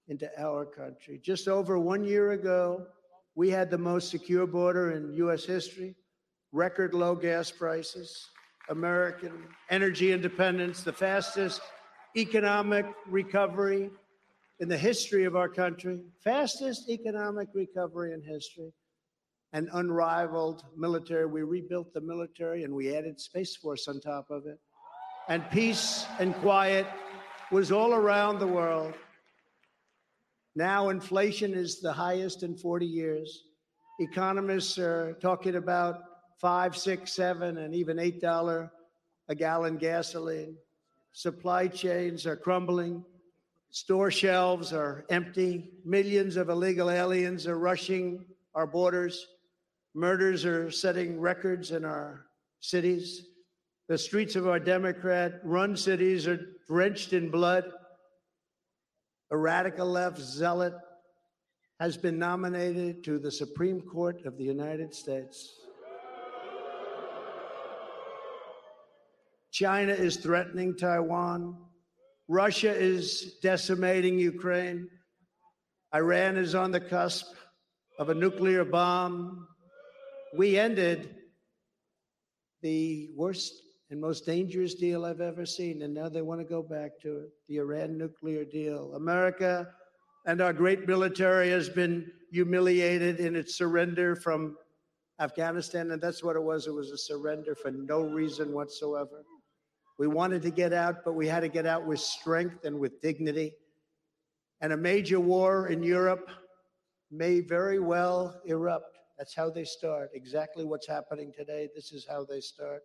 into our country. Just over one year ago, we had the most secure border in U.S. history, record low gas prices, American energy independence, the fastest economic recovery in the history of our country, fastest economic recovery in history, and unrivaled military. We rebuilt the military and we added Space Force on top of it. And peace and quiet was all around the world. Now inflation is the highest in 40 years. Economists are talking about five, six, seven, and even eight dollar a gallon gasoline. Supply chains are crumbling. Store shelves are empty. Millions of illegal aliens are rushing our borders. Murders are setting records in our cities. The streets of our Democrat run cities are drenched in blood. A radical left zealot has been nominated to the Supreme Court of the United States. China is threatening Taiwan. Russia is decimating Ukraine. Iran is on the cusp of a nuclear bomb. We ended the worst and most dangerous deal I've ever seen. And now they want to go back to it the Iran nuclear deal. America and our great military has been humiliated in its surrender from Afghanistan. And that's what it was it was a surrender for no reason whatsoever. We wanted to get out, but we had to get out with strength and with dignity. And a major war in Europe may very well erupt. That's how they start. Exactly what's happening today. This is how they start.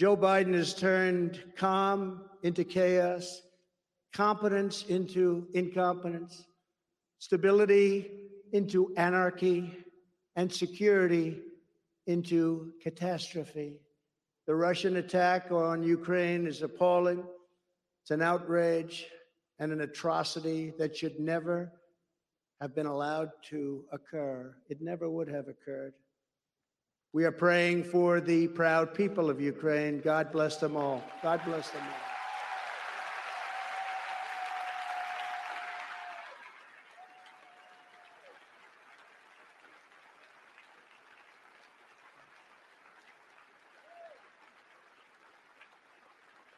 Joe Biden has turned calm into chaos, competence into incompetence, stability into anarchy, and security into catastrophe. The Russian attack on Ukraine is appalling. It's an outrage and an atrocity that should never have been allowed to occur. It never would have occurred. We are praying for the proud people of Ukraine. God bless them all. God bless them all.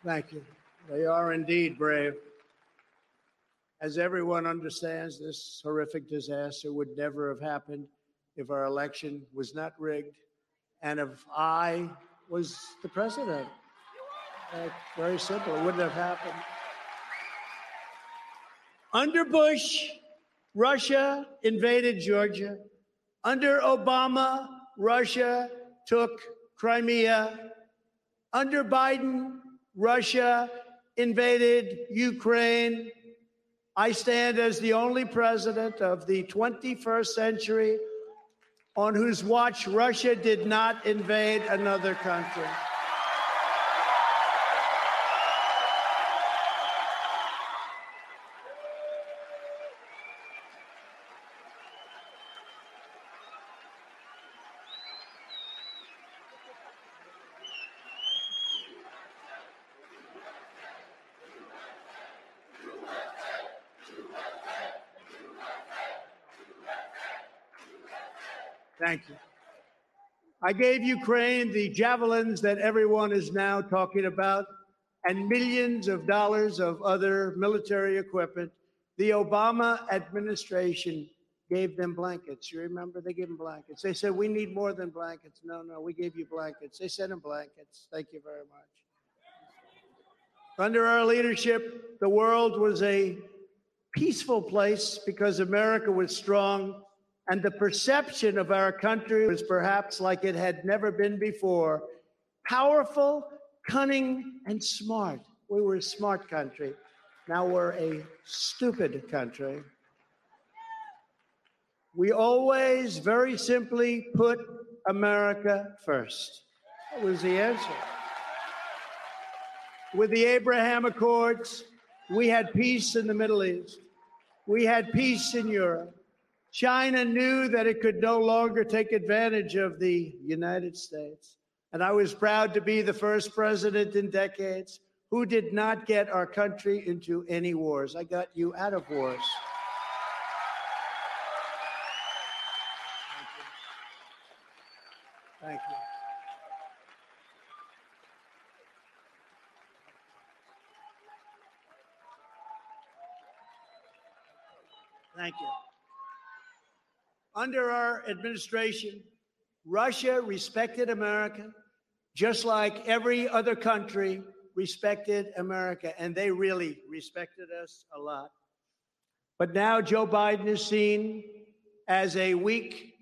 Thank you. They are indeed brave. As everyone understands, this horrific disaster would never have happened if our election was not rigged and if I was the president. Very simple. It wouldn't have happened. Under Bush, Russia invaded Georgia. Under Obama, Russia took Crimea. Under Biden, Russia invaded Ukraine. I stand as the only president of the 21st century on whose watch Russia did not invade another country. Thank you. I gave Ukraine the javelins that everyone is now talking about and millions of dollars of other military equipment. The Obama administration gave them blankets. You remember? They gave them blankets. They said, We need more than blankets. No, no, we gave you blankets. They sent them blankets. Thank you very much. Under our leadership, the world was a peaceful place because America was strong and the perception of our country was perhaps like it had never been before powerful, cunning, and smart. We were a smart country. Now we're a stupid country. We always very simply put America first. That was the answer. with the Abraham Accords, we had peace in the Middle East. We had peace in Europe. China knew that it could no longer take advantage of the United States. And I was proud to be the first president in decades who did not get our country into any wars. I got you out of wars. Thank you. Thank you. Under our administration, Russia respected America just like every other country respected America, and they really respected us a lot. But now Joe Biden is seen as a weak,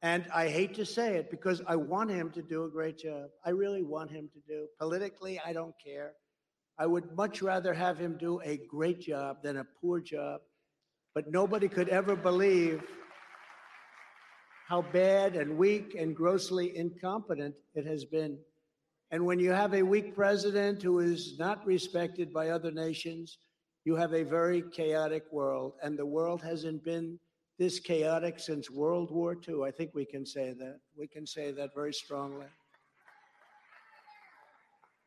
and I hate to say it because I want him to do a great job. I really want him to do. Politically, I don't care. I would much rather have him do a great job than a poor job. But nobody could ever believe how bad and weak and grossly incompetent it has been. And when you have a weak president who is not respected by other nations, you have a very chaotic world. And the world hasn't been this chaotic since World War II. I think we can say that. We can say that very strongly.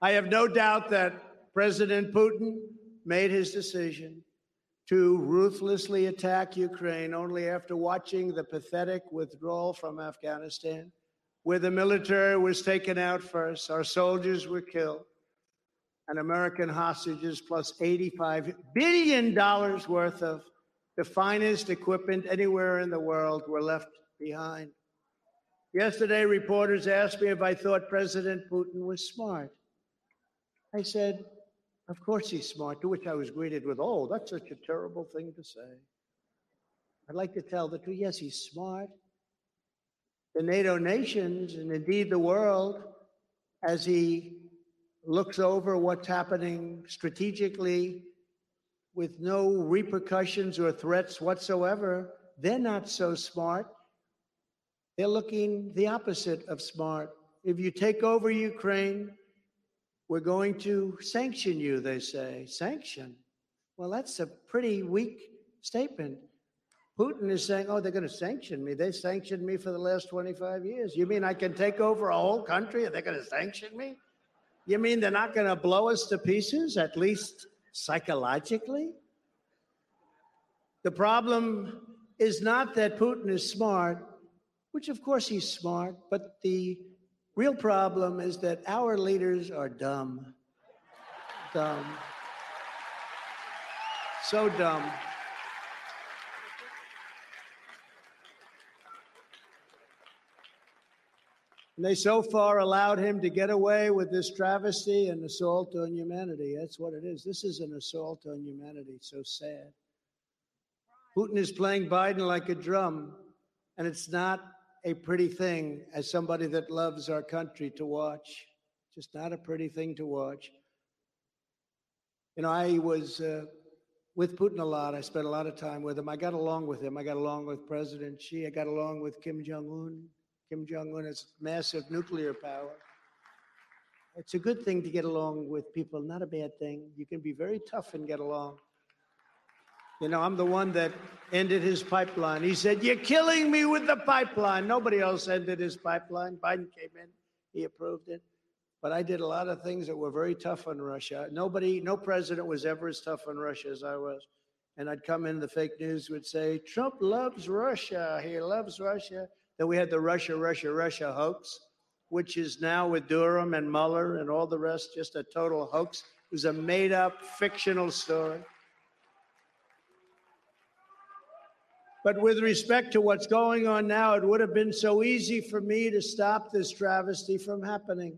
I have no doubt that President Putin made his decision to ruthlessly attack Ukraine only after watching the pathetic withdrawal from Afghanistan where the military was taken out first, our soldiers were killed, and American hostages plus $85 billion worth of the finest equipment anywhere in the world were left behind. Yesterday, reporters asked me if I thought President Putin was smart. I said, Of course he's smart, to which I was greeted with, Oh, that's such a terrible thing to say. I'd like to tell the truth. Yes, he's smart the NATO nations and indeed the world as he looks over what's happening strategically with no repercussions or threats whatsoever, they're not so smart. They're looking the opposite of smart. If you take over Ukraine, we're going to sanction you, they say. Sanction? Well, that's a pretty weak statement. Putin is saying, oh, they're going to sanction me. They sanctioned me for the last 25 years. You mean I can take over a whole country and they're going to sanction me? You mean they're not going to blow us to pieces, at least psychologically? The problem is not that Putin is smart, which of course he's smart, but the real problem is that our leaders are dumb. Dumb. So dumb. And they so far allowed him to get away with this travesty and assault on humanity. That's what it is. This is an assault on humanity. So sad. Putin is playing Biden like a drum, and it's not a pretty thing as somebody that loves our country to watch. Just not a pretty thing to watch. You know, I was uh, with Putin a lot. I spent a lot of time with him. I got along with him. I got along with President Xi. I got along with Kim Jong Un. Kim Jong un has massive nuclear power. It's a good thing to get along with people, not a bad thing. You can be very tough and get along. You know, I'm the one that ended his pipeline. He said, You're killing me with the pipeline. Nobody else ended his pipeline. Biden came in, he approved it. But I did a lot of things that were very tough on Russia. Nobody, no president was ever as tough on Russia as I was. And I'd come in, the fake news would say, Trump loves Russia. He loves Russia. Then we had the Russia, Russia, Russia hoax, which is now with Durham and Mueller and all the rest just a total hoax. It was a made up fictional story. But with respect to what's going on now, it would have been so easy for me to stop this travesty from happening.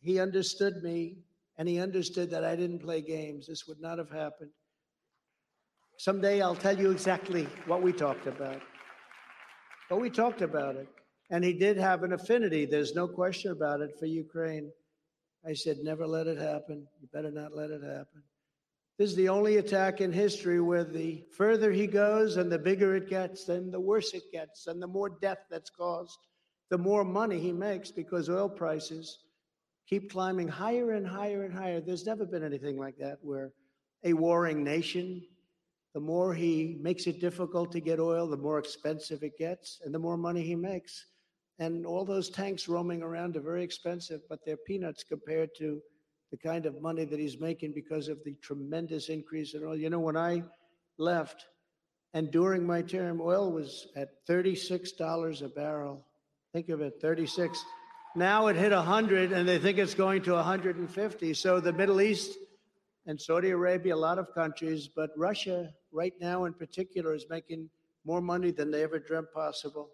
He understood me, and he understood that I didn't play games. This would not have happened. Someday I'll tell you exactly what we talked about. But we talked about it. And he did have an affinity, there's no question about it, for Ukraine. I said, never let it happen. You better not let it happen. This is the only attack in history where the further he goes and the bigger it gets, and the worse it gets, and the more death that's caused, the more money he makes because oil prices keep climbing higher and higher and higher. There's never been anything like that where a warring nation, the more he makes it difficult to get oil, the more expensive it gets, and the more money he makes. And all those tanks roaming around are very expensive, but they're peanuts compared to the kind of money that he's making because of the tremendous increase in oil. You know, when I left, and during my term, oil was at $36 a barrel. Think of it, 36. Now it hit 100, and they think it's going to 150. So the Middle East and Saudi Arabia, a lot of countries, but Russia right now in particular is making more money than they ever dreamt possible.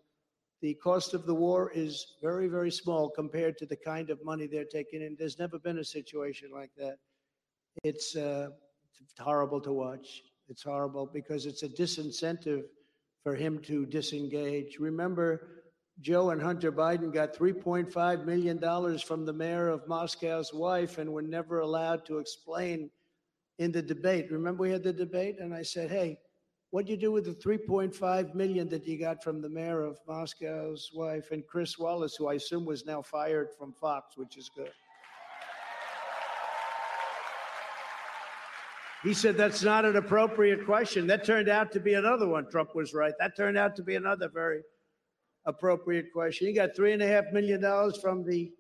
The cost of the war is very, very small compared to the kind of money they're taking in. There's never been a situation like that. It's, uh, it's horrible to watch. It's horrible because it's a disincentive for him to disengage. Remember, Joe and Hunter Biden got $3.5 million from the mayor of Moscow's wife and were never allowed to explain in the debate. Remember, we had the debate, and I said, hey, what do you do with the 3.5 million that you got from the mayor of Moscow's wife and Chris Wallace, who I assume was now fired from Fox, which is good. He said that's not an appropriate question. That turned out to be another one. Trump was right. That turned out to be another very appropriate question. He got three and a half million dollars from the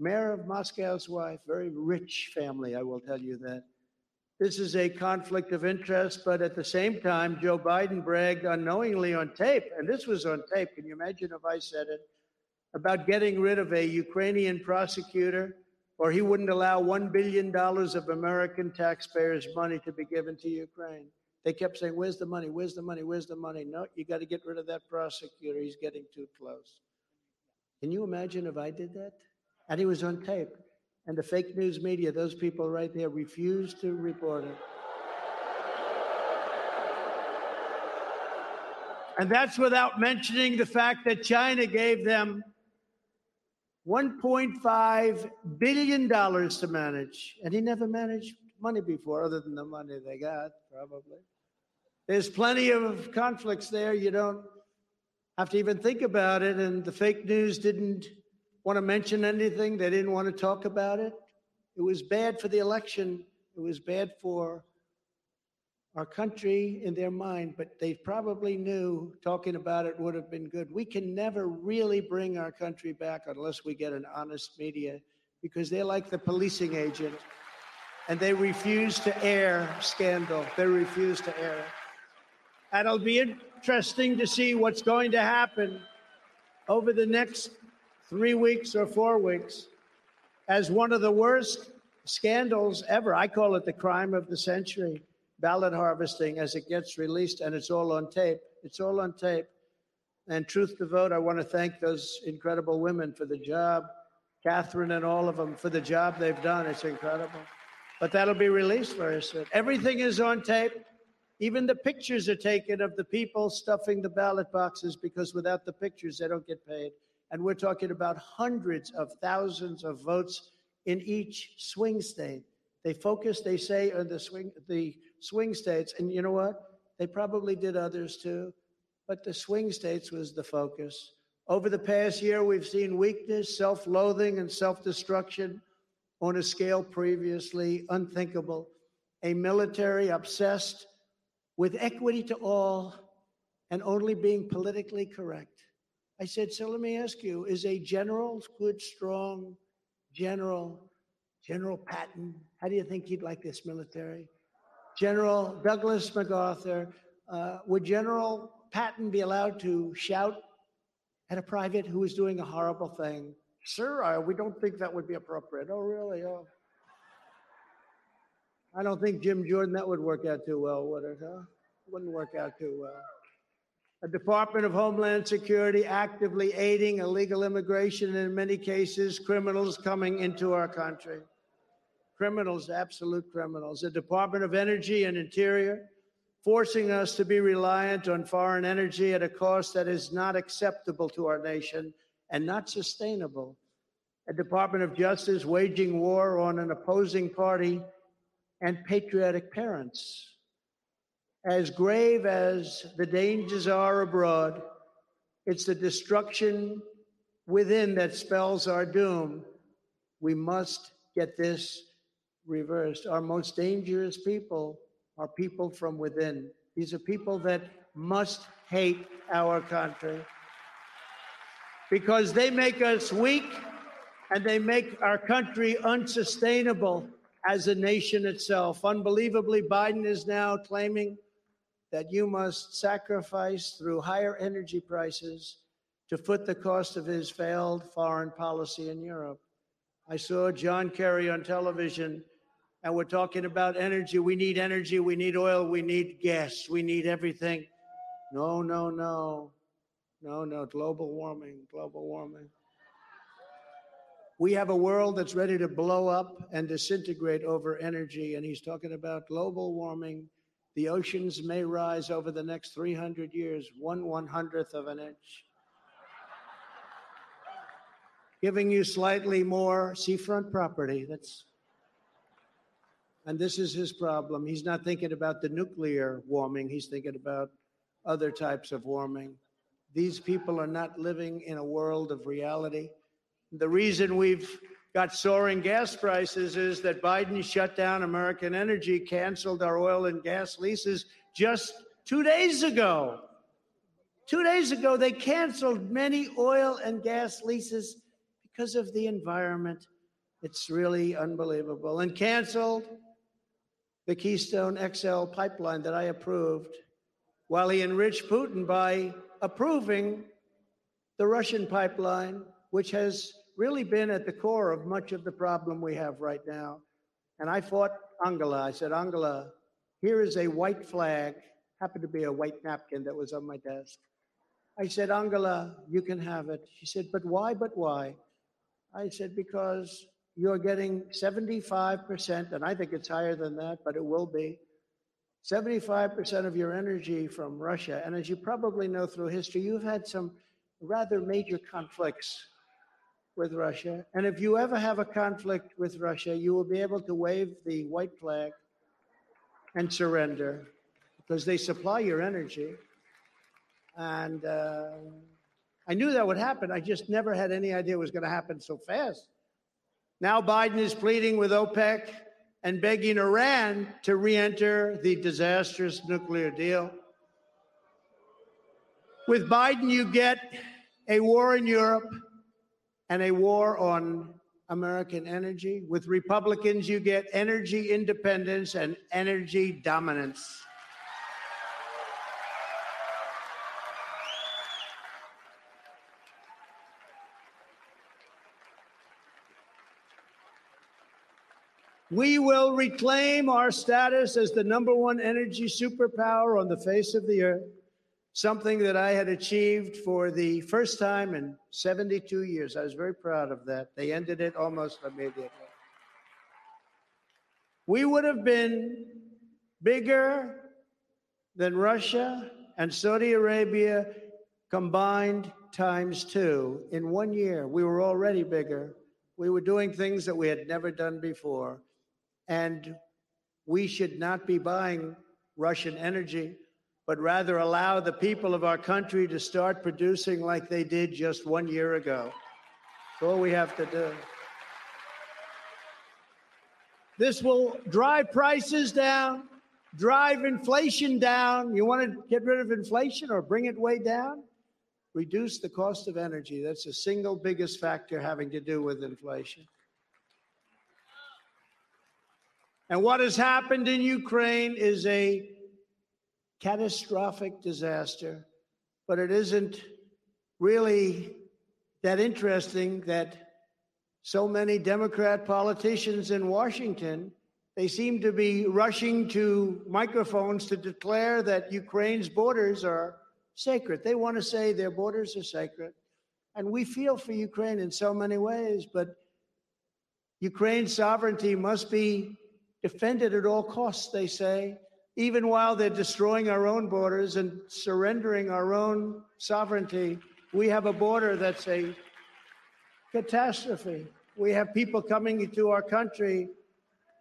mayor of Moscow's wife. Very rich family, I will tell you that. This is a conflict of interest, but at the same time, Joe Biden bragged unknowingly on tape, and this was on tape. Can you imagine if I said it? About getting rid of a Ukrainian prosecutor, or he wouldn't allow $1 billion of American taxpayers' money to be given to Ukraine. They kept saying, Where's the money? Where's the money? Where's the money? No, you got to get rid of that prosecutor. He's getting too close. Can you imagine if I did that? And he was on tape. And the fake news media, those people right there, refused to report it. And that's without mentioning the fact that China gave them $1.5 billion to manage. And he never managed money before, other than the money they got, probably. There's plenty of conflicts there. You don't have to even think about it. And the fake news didn't want to mention anything. They didn't want to talk about it. It was bad for the election. It was bad for our country in their mind, but they probably knew talking about it would have been good. We can never really bring our country back unless we get an honest media because they're like the policing agent and they refuse to air scandal. They refuse to air it. And it'll be interesting to see what's going to happen over the next three weeks or four weeks as one of the worst scandals ever. I call it the crime of the century ballot harvesting as it gets released, and it's all on tape. It's all on tape. And True the Vote, I want to thank those incredible women for the job, Catherine and all of them for the job they've done. It's incredible. But that'll be released very soon. Everything is on tape. Even the pictures are taken of the people stuffing the ballot boxes because without the pictures, they don't get paid. And we're talking about hundreds of thousands of votes in each swing state. They focus, they say, on the swing, the swing states. And you know what? They probably did others too. But the swing states was the focus. Over the past year, we've seen weakness, self loathing, and self destruction on a scale previously unthinkable. A military obsessed with equity to all and only being politically correct. I said, so let me ask you, is a general, good, strong general, General Patton, how do you think he'd like this military? General Douglas MacArthur, uh, would General Patton be allowed to shout at a private who is doing a horrible thing? Sir, uh, we don't think that would be appropriate. Oh, really? Oh. I don't think Jim Jordan, that would work out too well, would it? Huh? Wouldn't work out too well a Department of Homeland Security actively aiding illegal immigration and in many cases criminals coming into our country. Criminals, absolute criminals. A Department of Energy and Interior forcing us to be reliant on foreign energy at a cost that is not acceptable to our nation and not sustainable. A Department of Justice waging war on an opposing party and patriotic parents as grave as the dangers are abroad, it's the destruction within that spells our doom. We must get this reversed. Our most dangerous people are people from within. These are people that must hate our country because they make us weak and they make our country unsustainable as a nation itself. Unbelievably, Biden is now claiming that you must sacrifice through higher energy prices to foot the cost of his failed foreign policy in Europe. I saw John Kerry on television, and we're talking about energy. We need energy, we need oil, we need gas, we need everything. No, no, no. No, no, global warming, global warming. We have a world that's ready to blow up and disintegrate over energy, and he's talking about global warming. The oceans may rise over the next 300 years, one one hundredth of an inch. Giving you slightly more seafront property. That's and this is his problem. He's not thinking about the nuclear warming, he's thinking about other types of warming. These people are not living in a world of reality. The reason we've got soaring gas prices is that Biden shut down American energy, canceled our oil and gas leases just two days ago. Two days ago, they canceled many oil and gas leases because of the environment. It's really unbelievable. And canceled the Keystone XL pipeline that I approved while he enriched Putin by approving the Russian pipeline, which has really been at the core of much of the problem we have right now. And I fought Angela. I said, Angela, here is a white flag, happened to be a white napkin that was on my desk. I said, Angela, you can have it. She said, but why, but why? I said, because you're getting 75%, and I think it's higher than that, but it will be, 75% of your energy from Russia. And as you probably know through history, you've had some rather major conflicts with Russia. And if you ever have a conflict with Russia, you will be able to wave the white flag and surrender because they supply your energy. And uh, I knew that would happen. I just never had any idea it was going to happen so fast. Now Biden is pleading with OPEC and begging Iran to re enter the disastrous nuclear deal. With Biden, you get a war in Europe and a war on American energy. With Republicans, you get energy independence and energy dominance. We will reclaim our status as the number one energy superpower on the face of the earth, something that I had achieved for the first time in 72 years. I was very proud of that. They ended it almost immediately. We would have been bigger than Russia and Saudi Arabia combined times two. In one year, we were already bigger. We were doing things that we had never done before. And we should not be buying Russian energy, but rather allow the people of our country to start producing like they did just one year ago. That's all we have to do. This will drive prices down, drive inflation down. You want to get rid of inflation or bring it way down? Reduce the cost of energy. That's the single biggest factor having to do with inflation. And what has happened in Ukraine is a catastrophic disaster, but it isn't really that interesting that so many Democrat politicians in Washington they seem to be rushing to microphones to declare that Ukraine's borders are sacred. They want to say their borders are sacred. And we feel for Ukraine in so many ways, but Ukraine's sovereignty must be defended at all costs, they say, even while they're destroying our own borders and surrendering our own sovereignty. We have a border that's a catastrophe. We have people coming into our country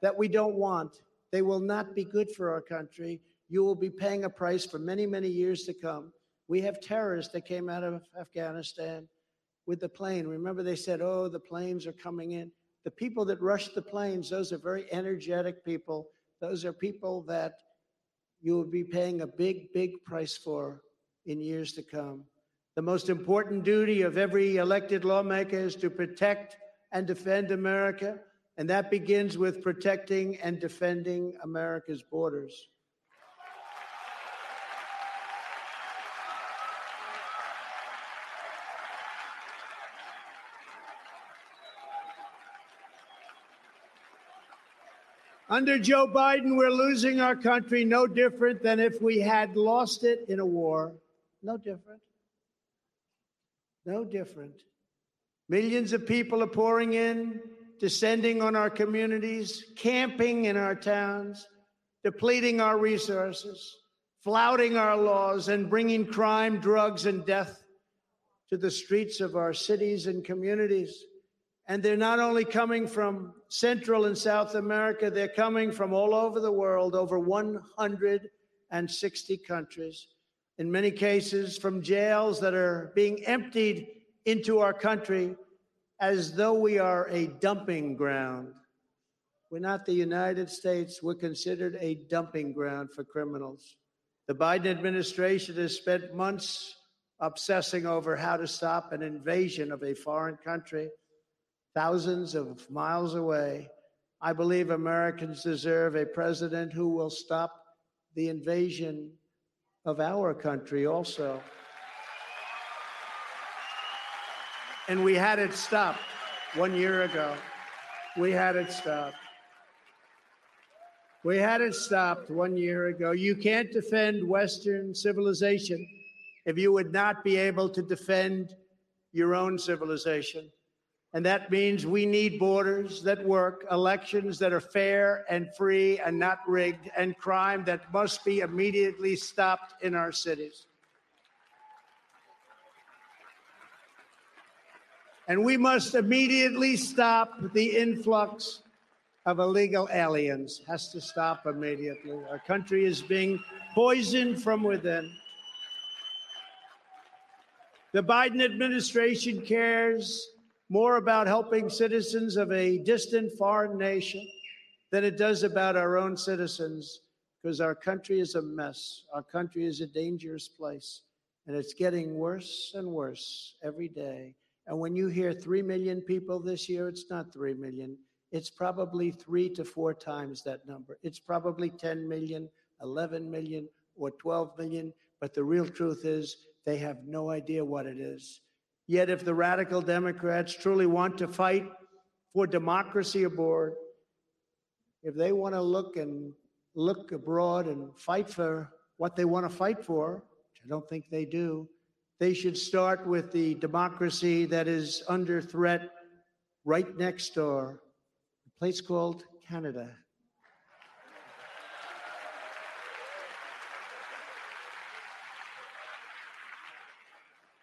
that we don't want. They will not be good for our country. You will be paying a price for many, many years to come. We have terrorists that came out of Afghanistan with the plane. Remember, they said, oh, the planes are coming in. The people that rushed the planes, those are very energetic people. Those are people that you will be paying a big, big price for in years to come. The most important duty of every elected lawmaker is to protect and defend America, and that begins with protecting and defending America's borders. Under Joe Biden, we're losing our country no different than if we had lost it in a war. No different. No different. Millions of people are pouring in, descending on our communities, camping in our towns, depleting our resources, flouting our laws, and bringing crime, drugs, and death to the streets of our cities and communities. And they're not only coming from Central and South America, they're coming from all over the world, over 160 countries. In many cases, from jails that are being emptied into our country as though we are a dumping ground. We're not the United States, we're considered a dumping ground for criminals. The Biden administration has spent months obsessing over how to stop an invasion of a foreign country thousands of miles away. I believe Americans deserve a president who will stop the invasion of our country also. And we had it stopped one year ago. We had it stopped. We had it stopped one year ago. You can't defend Western civilization if you would not be able to defend your own civilization. And that means we need borders that work, elections that are fair and free and not rigged, and crime that must be immediately stopped in our cities. And we must immediately stop the influx of illegal aliens. Has to stop immediately. Our country is being poisoned from within. The Biden administration cares more about helping citizens of a distant foreign nation than it does about our own citizens because our country is a mess. Our country is a dangerous place, and it's getting worse and worse every day. And when you hear 3 million people this year, it's not 3 million. It's probably three to four times that number. It's probably 10 million, 11 million, or 12 million. But the real truth is they have no idea what it is. Yet, if the radical Democrats truly want to fight for democracy abroad, if they want to look and look abroad and fight for what they want to fight for, which I don't think they do, they should start with the democracy that is under threat right next door, a place called Canada.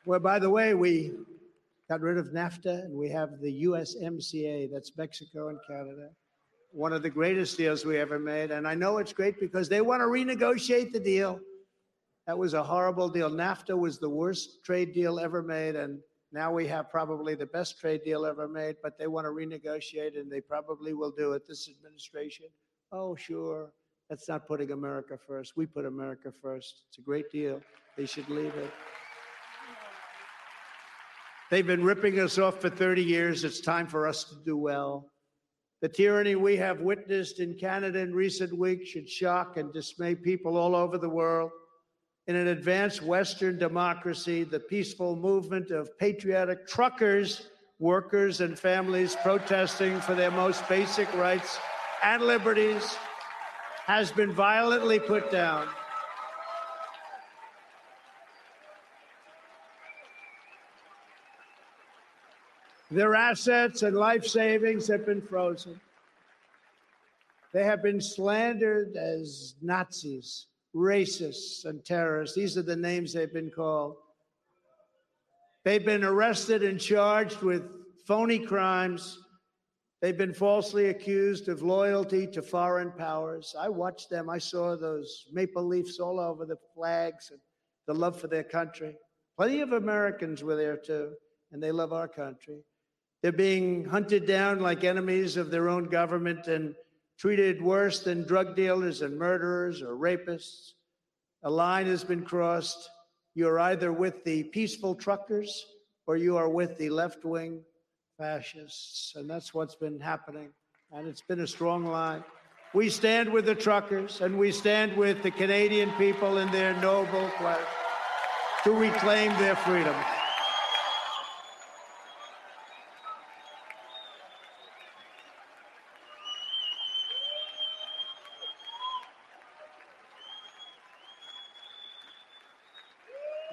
Well, by the way, we got rid of NAFTA and we have the USMCA, that's Mexico and Canada. One of the greatest deals we ever made. And I know it's great because they want to renegotiate the deal. That was a horrible deal. NAFTA was the worst trade deal ever made. And now we have probably the best trade deal ever made, but they want to renegotiate and they probably will do it. This administration, oh, sure. That's not putting America first. We put America first. It's a great deal. They should leave it. They've been ripping us off for 30 years. It's time for us to do well. The tyranny we have witnessed in Canada in recent weeks should shock and dismay people all over the world. In an advanced Western democracy, the peaceful movement of patriotic truckers, workers, and families protesting for their most basic rights and liberties has been violently put down. Their assets and life savings have been frozen. They have been slandered as Nazis, racists, and terrorists. These are the names they've been called. They've been arrested and charged with phony crimes. They've been falsely accused of loyalty to foreign powers. I watched them. I saw those maple leaves all over the flags and the love for their country. Plenty of Americans were there too, and they love our country. They're being hunted down like enemies of their own government and treated worse than drug dealers and murderers or rapists. A line has been crossed. You're either with the peaceful truckers or you are with the left wing fascists. And that's what's been happening. And it's been a strong line. We stand with the truckers and we stand with the Canadian people in their noble quest to reclaim their freedom.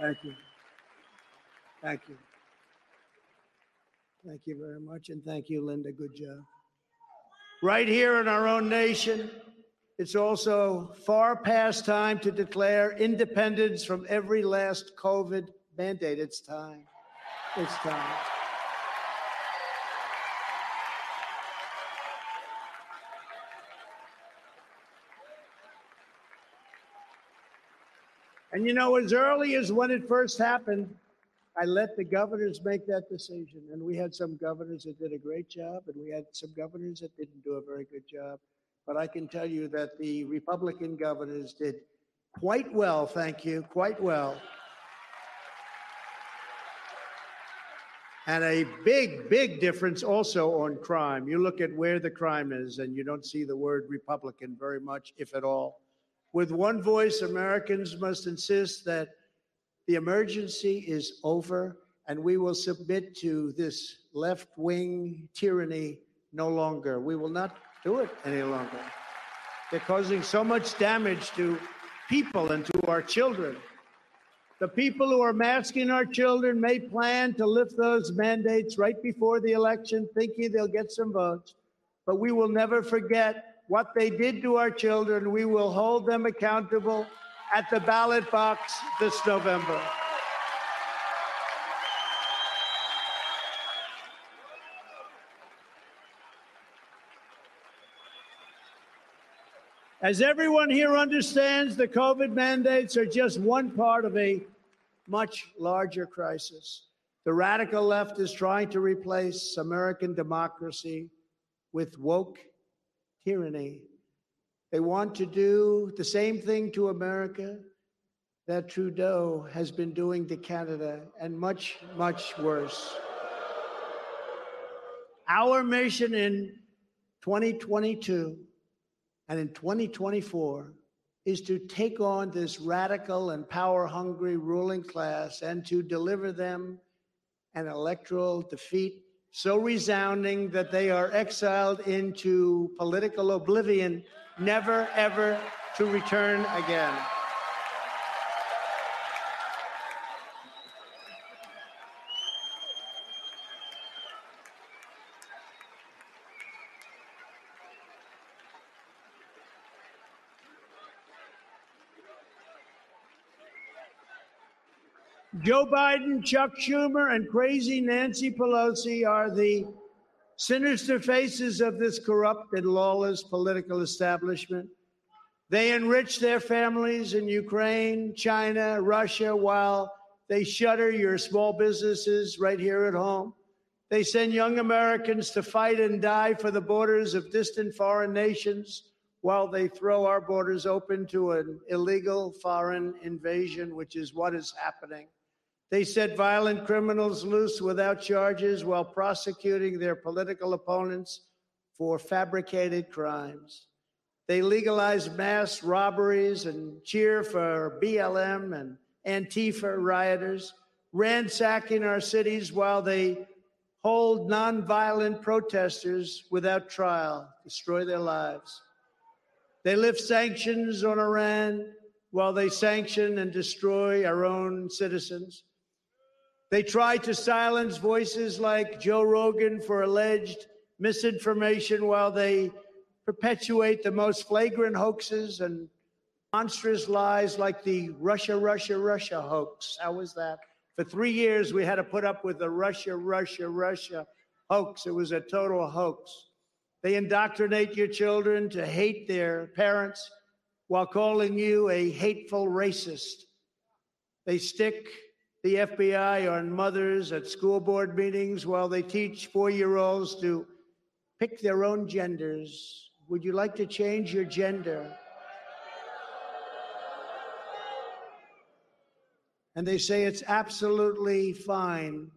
Thank you. Thank you. Thank you very much. And thank you, Linda. Good job. Right here in our own nation, it's also far past time to declare independence from every last COVID mandate. It's time. It's time. And you know, as early as when it first happened, I let the governors make that decision. And we had some governors that did a great job, and we had some governors that didn't do a very good job. But I can tell you that the Republican governors did quite well, thank you, quite well. And a big, big difference also on crime. You look at where the crime is, and you don't see the word Republican very much, if at all. With one voice, Americans must insist that the emergency is over and we will submit to this left wing tyranny no longer. We will not do it any longer. They're causing so much damage to people and to our children. The people who are masking our children may plan to lift those mandates right before the election, thinking they'll get some votes. But we will never forget what they did to our children. We will hold them accountable at the ballot box this November. As everyone here understands, the COVID mandates are just one part of a much larger crisis. The radical left is trying to replace American democracy with woke tyranny. They want to do the same thing to America that Trudeau has been doing to Canada, and much, much worse. Our mission in 2022 and in 2024 is to take on this radical and power hungry ruling class and to deliver them an electoral defeat so resounding that they are exiled into political oblivion, never ever to return again. Joe Biden, Chuck Schumer, and crazy Nancy Pelosi are the sinister faces of this corrupt and lawless political establishment. They enrich their families in Ukraine, China, Russia, while they shutter your small businesses right here at home. They send young Americans to fight and die for the borders of distant foreign nations while they throw our borders open to an illegal foreign invasion, which is what is happening. They set violent criminals loose without charges while prosecuting their political opponents for fabricated crimes. They legalize mass robberies and cheer for BLM and Antifa rioters, ransacking our cities while they hold nonviolent protesters without trial, destroy their lives. They lift sanctions on Iran while they sanction and destroy our own citizens. They try to silence voices like Joe Rogan for alleged misinformation while they perpetuate the most flagrant hoaxes and monstrous lies like the Russia, Russia, Russia hoax. How was that? For three years, we had to put up with the Russia, Russia, Russia hoax. It was a total hoax. They indoctrinate your children to hate their parents while calling you a hateful racist. They stick the FBI on mothers at school board meetings while they teach four year olds to pick their own genders. Would you like to change your gender? And they say it's absolutely fine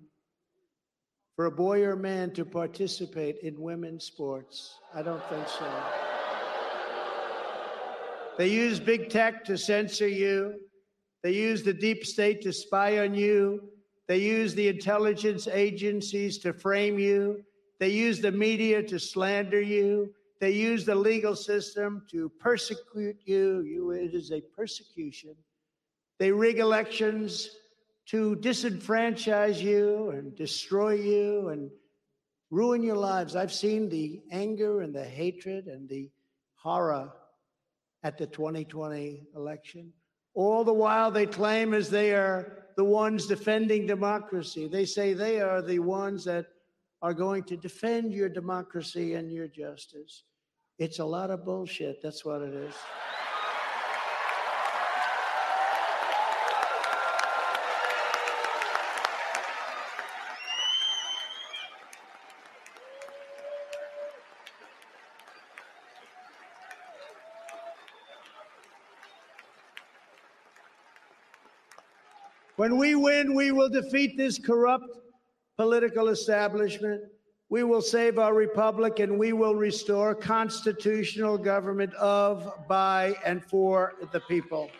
for a boy or man to participate in women's sports. I don't think so. They use big tech to censor you. They use the deep state to spy on you. They use the intelligence agencies to frame you. They use the media to slander you. They use the legal system to persecute you. you it is a persecution. They rig elections to disenfranchise you and destroy you and ruin your lives. I've seen the anger and the hatred and the horror at the 2020 election. All the while they claim as they are the ones defending democracy. They say they are the ones that are going to defend your democracy and your justice. It's a lot of bullshit. That's what it is. When we win, we will defeat this corrupt political establishment. We will save our republic and we will restore constitutional government of, by, and for the people.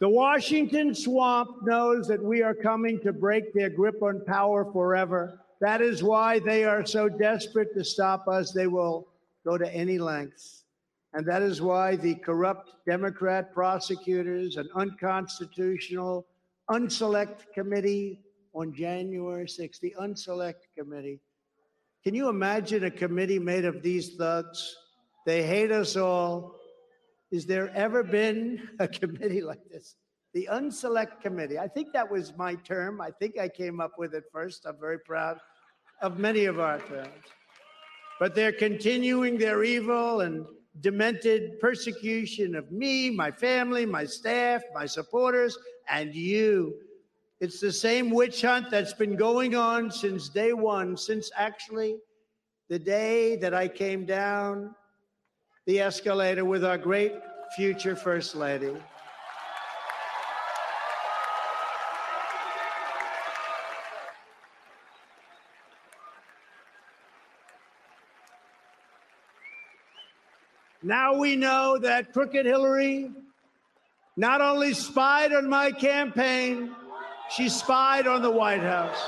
The Washington swamp knows that we are coming to break their grip on power forever. That is why they are so desperate to stop us. They will go to any lengths. And that is why the corrupt Democrat prosecutors, an unconstitutional, unselect committee on January 6th, the unselect committee. Can you imagine a committee made of these thugs? They hate us all. Is there ever been a committee like this? The unselect committee. I think that was my term. I think I came up with it first. I'm very proud of many of our terms. But they're continuing their evil and demented persecution of me, my family, my staff, my supporters, and you. It's the same witch hunt that's been going on since day one, since actually the day that I came down the escalator with our great future First Lady. Now we know that Crooked Hillary not only spied on my campaign, she spied on the White House.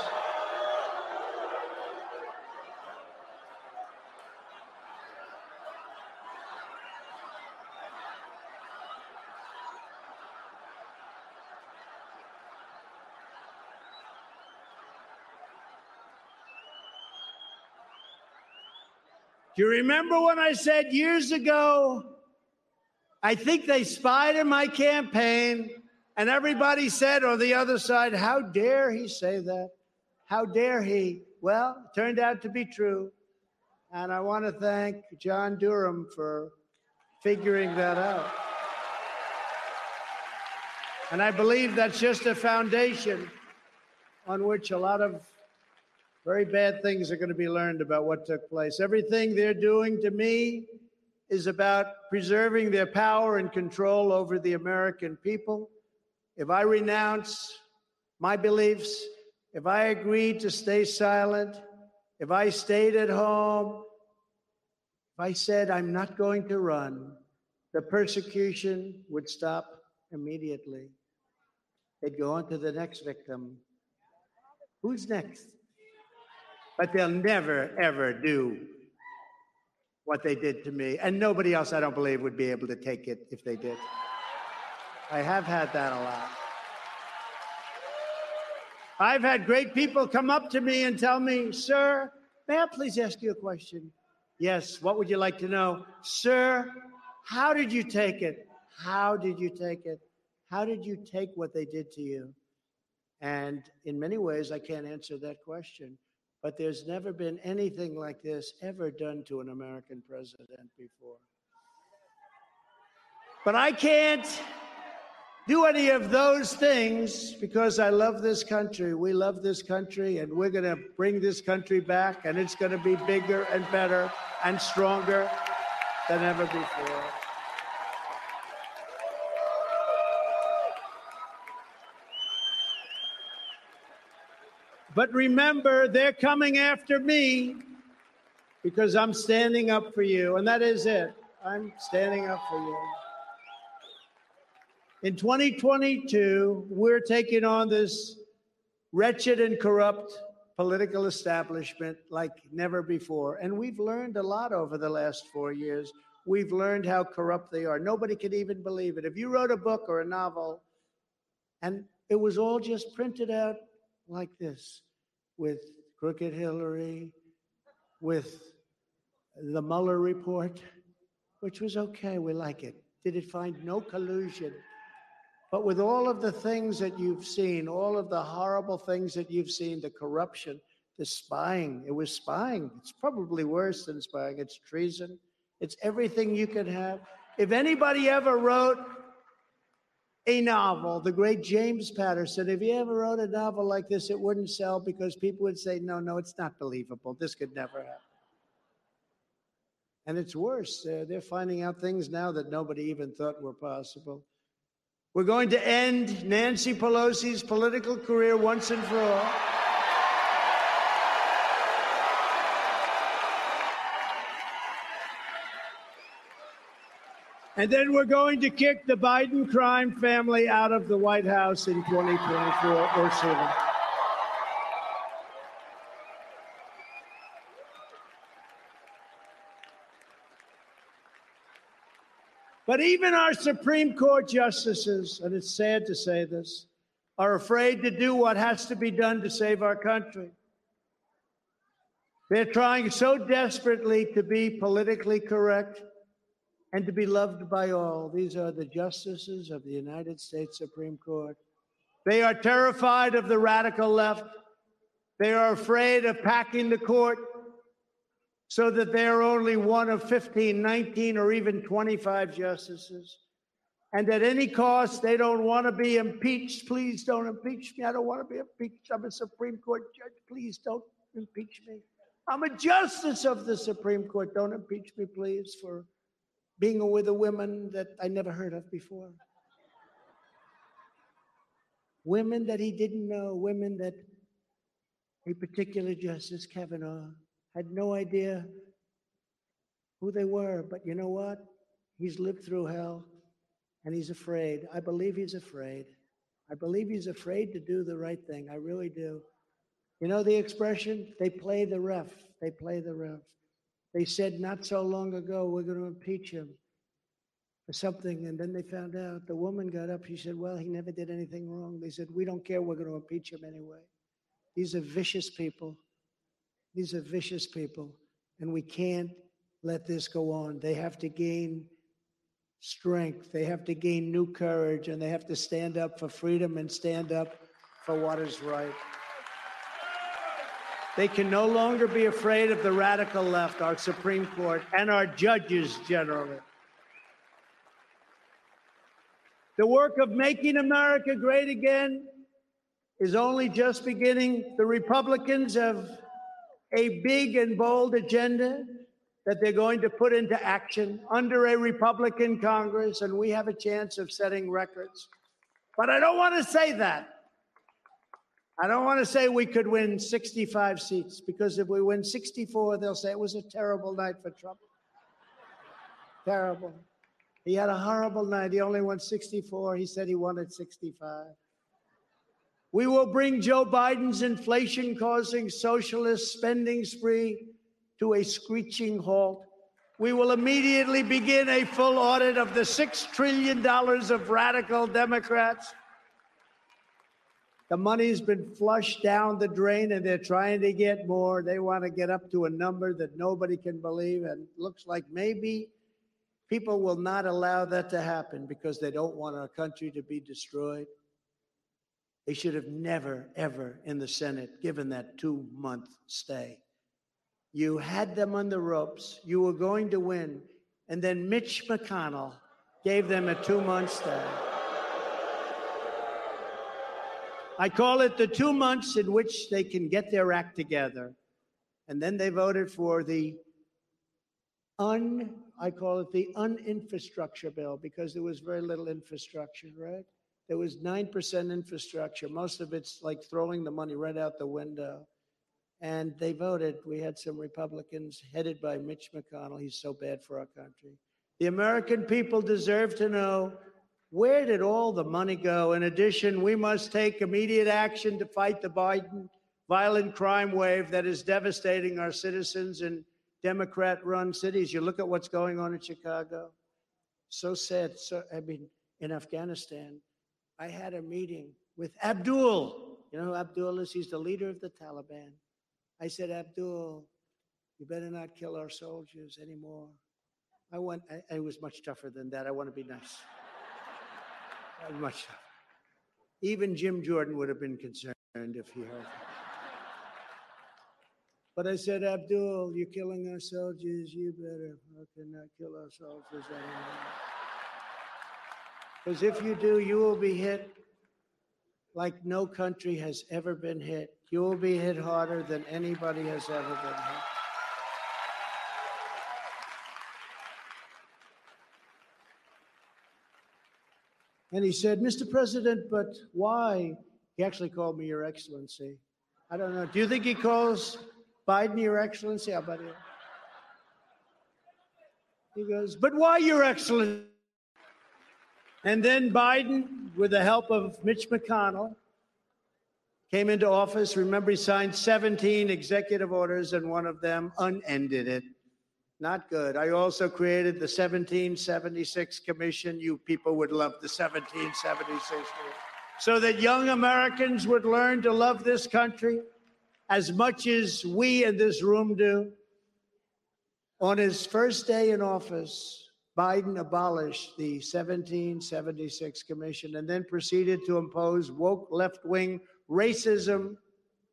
Do you remember when I said years ago, I think they spied in my campaign, and everybody said on the other side, How dare he say that? How dare he? Well, it turned out to be true. And I want to thank John Durham for figuring that out. And I believe that's just a foundation on which a lot of very bad things are going to be learned about what took place. Everything they're doing to me is about preserving their power and control over the American people. If I renounce my beliefs, if I agreed to stay silent, if I stayed at home, if I said I'm not going to run, the persecution would stop immediately. They'd go on to the next victim. Who's next? But they'll never, ever do what they did to me. And nobody else, I don't believe, would be able to take it if they did. I have had that a lot. I've had great people come up to me and tell me, Sir, may I please ask you a question? Yes, what would you like to know? Sir, how did you take it? How did you take it? How did you take what they did to you? And in many ways, I can't answer that question but there's never been anything like this ever done to an American president before. But I can't do any of those things because I love this country. We love this country, and we're going to bring this country back, and it's going to be bigger and better and stronger than ever before. But remember, they're coming after me because I'm standing up for you, and that is it. I'm standing up for you. In 2022, we're taking on this wretched and corrupt political establishment like never before. And we've learned a lot over the last four years. We've learned how corrupt they are. Nobody could even believe it. If you wrote a book or a novel and it was all just printed out like this with Crooked Hillary, with the Mueller report, which was okay, we like it. Did it find no collusion? But with all of the things that you've seen, all of the horrible things that you've seen, the corruption, the spying, it was spying. It's probably worse than spying. It's treason. It's everything you could have. If anybody ever wrote a novel, the great James Patterson, if he ever wrote a novel like this, it wouldn't sell because people would say, no, no, it's not believable. This could never happen. And it's worse. They're, they're finding out things now that nobody even thought were possible. We're going to end Nancy Pelosi's political career once and for all. And then we're going to kick the Biden crime family out of the White House in 2024 or sooner. But even our Supreme Court justices, and it's sad to say this, are afraid to do what has to be done to save our country. They're trying so desperately to be politically correct and to be loved by all. These are the justices of the United States Supreme Court. They are terrified of the radical left. They are afraid of packing the court so that they're only one of 15, 19, or even 25 justices. And at any cost, they don't want to be impeached. Please don't impeach me. I don't want to be impeached. I'm a Supreme Court judge. Please don't impeach me. I'm a justice of the Supreme Court. Don't impeach me, please, for being with a woman that I never heard of before. Women that he didn't know, women that a particular Justice Kavanaugh had no idea who they were. But you know what? He's lived through hell and he's afraid. I believe he's afraid. I believe he's afraid to do the right thing. I really do. You know the expression? They play the ref. They play the ref. They said not so long ago, we're going to impeach him for something. And then they found out the woman got up. She said, Well, he never did anything wrong. They said, We don't care. We're going to impeach him anyway. These are vicious people. These are vicious people, and we can't let this go on. They have to gain strength, they have to gain new courage, and they have to stand up for freedom and stand up for what is right. They can no longer be afraid of the radical left, our Supreme Court, and our judges generally. The work of making America great again is only just beginning. The Republicans have a big and bold agenda that they're going to put into action under a Republican Congress, and we have a chance of setting records. But I don't want to say that. I don't want to say we could win 65 seats because if we win 64, they'll say it was a terrible night for Trump. terrible. He had a horrible night. He only won 64. He said he wanted 65. We will bring Joe Biden's inflation causing socialist spending spree to a screeching halt. We will immediately begin a full audit of the $6 trillion of radical Democrats. The money's been flushed down the drain and they're trying to get more. They want to get up to a number that nobody can believe. And looks like maybe people will not allow that to happen because they don't want our country to be destroyed. They should have never, ever in the Senate given that two month stay. You had them on the ropes. You were going to win. And then Mitch McConnell gave them a two month stay. I call it the two months in which they can get their act together. And then they voted for the un, I call it the uninfrastructure bill because there was very little infrastructure, right? There was 9% infrastructure. Most of it's like throwing the money right out the window. And they voted. We had some Republicans headed by Mitch McConnell. He's so bad for our country. The American people deserve to know where did all the money go? In addition, we must take immediate action to fight the Biden violent crime wave that is devastating our citizens in Democrat run cities. You look at what's going on in Chicago. So sad. So, I mean, in Afghanistan, I had a meeting with Abdul. You know who Abdul is? He's the leader of the Taliban. I said, Abdul, you better not kill our soldiers anymore. I went, I, I was much tougher than that. I want to be nice. Much. Even Jim Jordan would have been concerned if he heard. But I said, Abdul, you're killing our soldiers. You better fucking not kill our soldiers anymore. Because if you do, you will be hit like no country has ever been hit. You will be hit harder than anybody has ever been hit. And he said, Mr. President, but why? He actually called me Your Excellency. I don't know. Do you think he calls Biden Your Excellency? How about it? He goes, but why Your Excellency? And then Biden, with the help of Mitch McConnell, came into office. Remember, he signed 17 executive orders, and one of them unended it. Not good. I also created the 1776 Commission. You people would love the 1776 Commission. so that young Americans would learn to love this country as much as we in this room do. On his first day in office, Biden abolished the 1776 Commission and then proceeded to impose woke left wing racism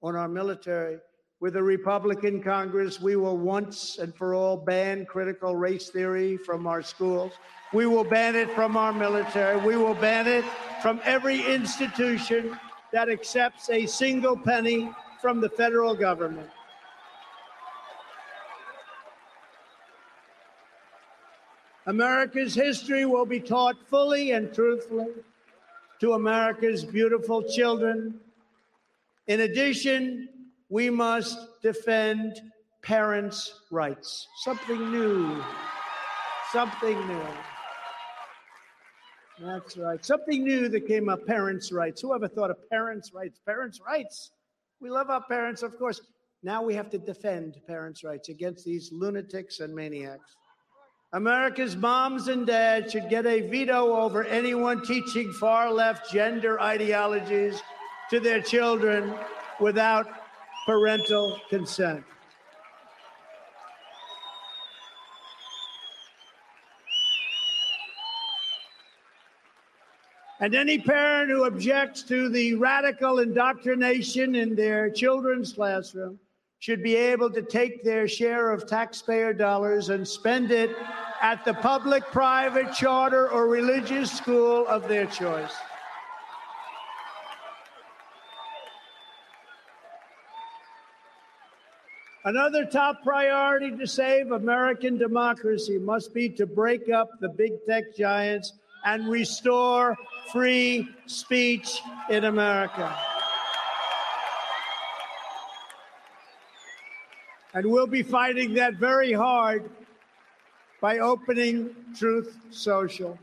on our military. With a Republican Congress, we will once and for all ban critical race theory from our schools. We will ban it from our military. We will ban it from every institution that accepts a single penny from the federal government. America's history will be taught fully and truthfully to America's beautiful children in addition, we must defend parents' rights. Something new. Something new. That's right. Something new that came up parents' rights. Who ever thought of parents' rights? Parents' rights. We love our parents, of course. Now we have to defend parents' rights against these lunatics and maniacs. America's moms and dads should get a veto over anyone teaching far left gender ideologies to their children without parental consent. And any parent who objects to the radical indoctrination in their children's classroom should be able to take their share of taxpayer dollars and spend it at the public, private, charter, or religious school of their choice. Another top priority to save American democracy must be to break up the big tech giants and restore free speech in America. And we'll be fighting that very hard by opening Truth Social.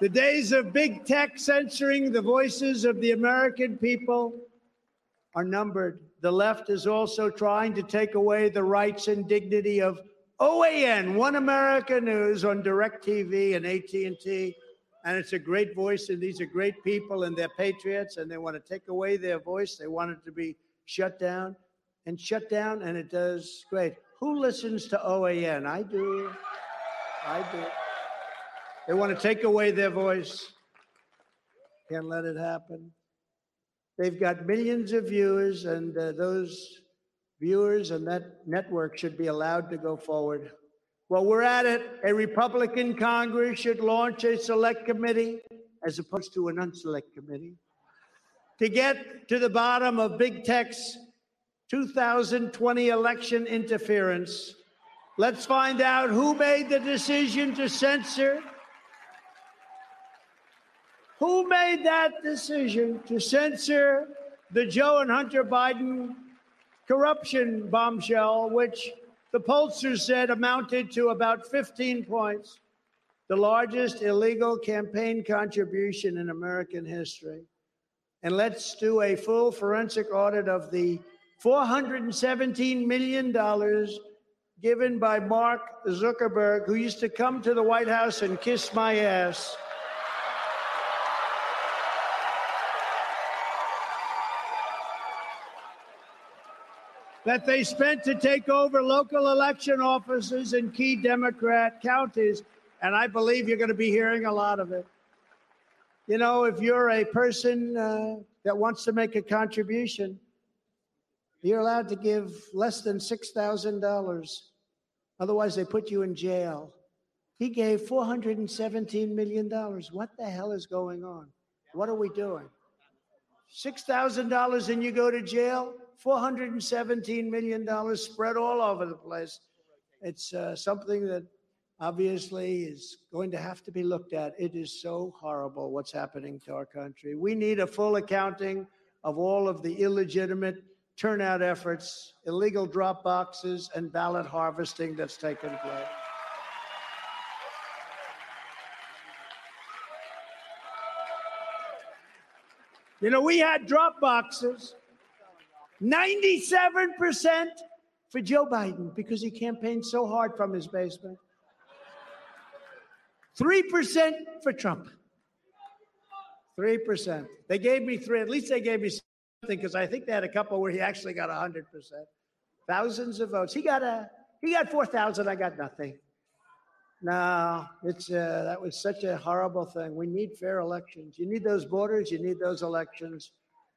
The days of big tech censoring the voices of the American people are numbered. The left is also trying to take away the rights and dignity of OAN, One America News on DirecTV and AT&T. And it's a great voice, and these are great people, and they're patriots, and they want to take away their voice. They want it to be shut down and shut down, and it does great. Who listens to OAN? I do. I do. They want to take away their voice. Can't let it happen. They've got millions of viewers, and uh, those viewers and that network should be allowed to go forward. Well, we're at it. A Republican Congress should launch a select committee as opposed to an unselect committee to get to the bottom of big tech's 2020 election interference. Let's find out who made the decision to censor. Who made that decision to censor the Joe and Hunter Biden corruption bombshell, which the pollsters said amounted to about 15 points, the largest illegal campaign contribution in American history. And let's do a full forensic audit of the $417 million given by Mark Zuckerberg, who used to come to the White House and kiss my ass. That they spent to take over local election offices in key Democrat counties. And I believe you're going to be hearing a lot of it. You know, if you're a person uh, that wants to make a contribution, you're allowed to give less than $6,000. Otherwise, they put you in jail. He gave $417 million. What the hell is going on? What are we doing? $6,000 and you go to jail? $417 million spread all over the place. It's uh, something that obviously is going to have to be looked at. It is so horrible what's happening to our country. We need a full accounting of all of the illegitimate turnout efforts, illegal drop boxes, and ballot harvesting that's taken place. You know, we had drop boxes 97% for Joe Biden because he campaigned so hard from his basement. 3% for Trump. 3%. They gave me three, at least they gave me something because I think they had a couple where he actually got 100%. Thousands of votes. He got a he got 4,000, I got nothing. No, it's uh, that was such a horrible thing. We need fair elections. You need those borders, you need those elections.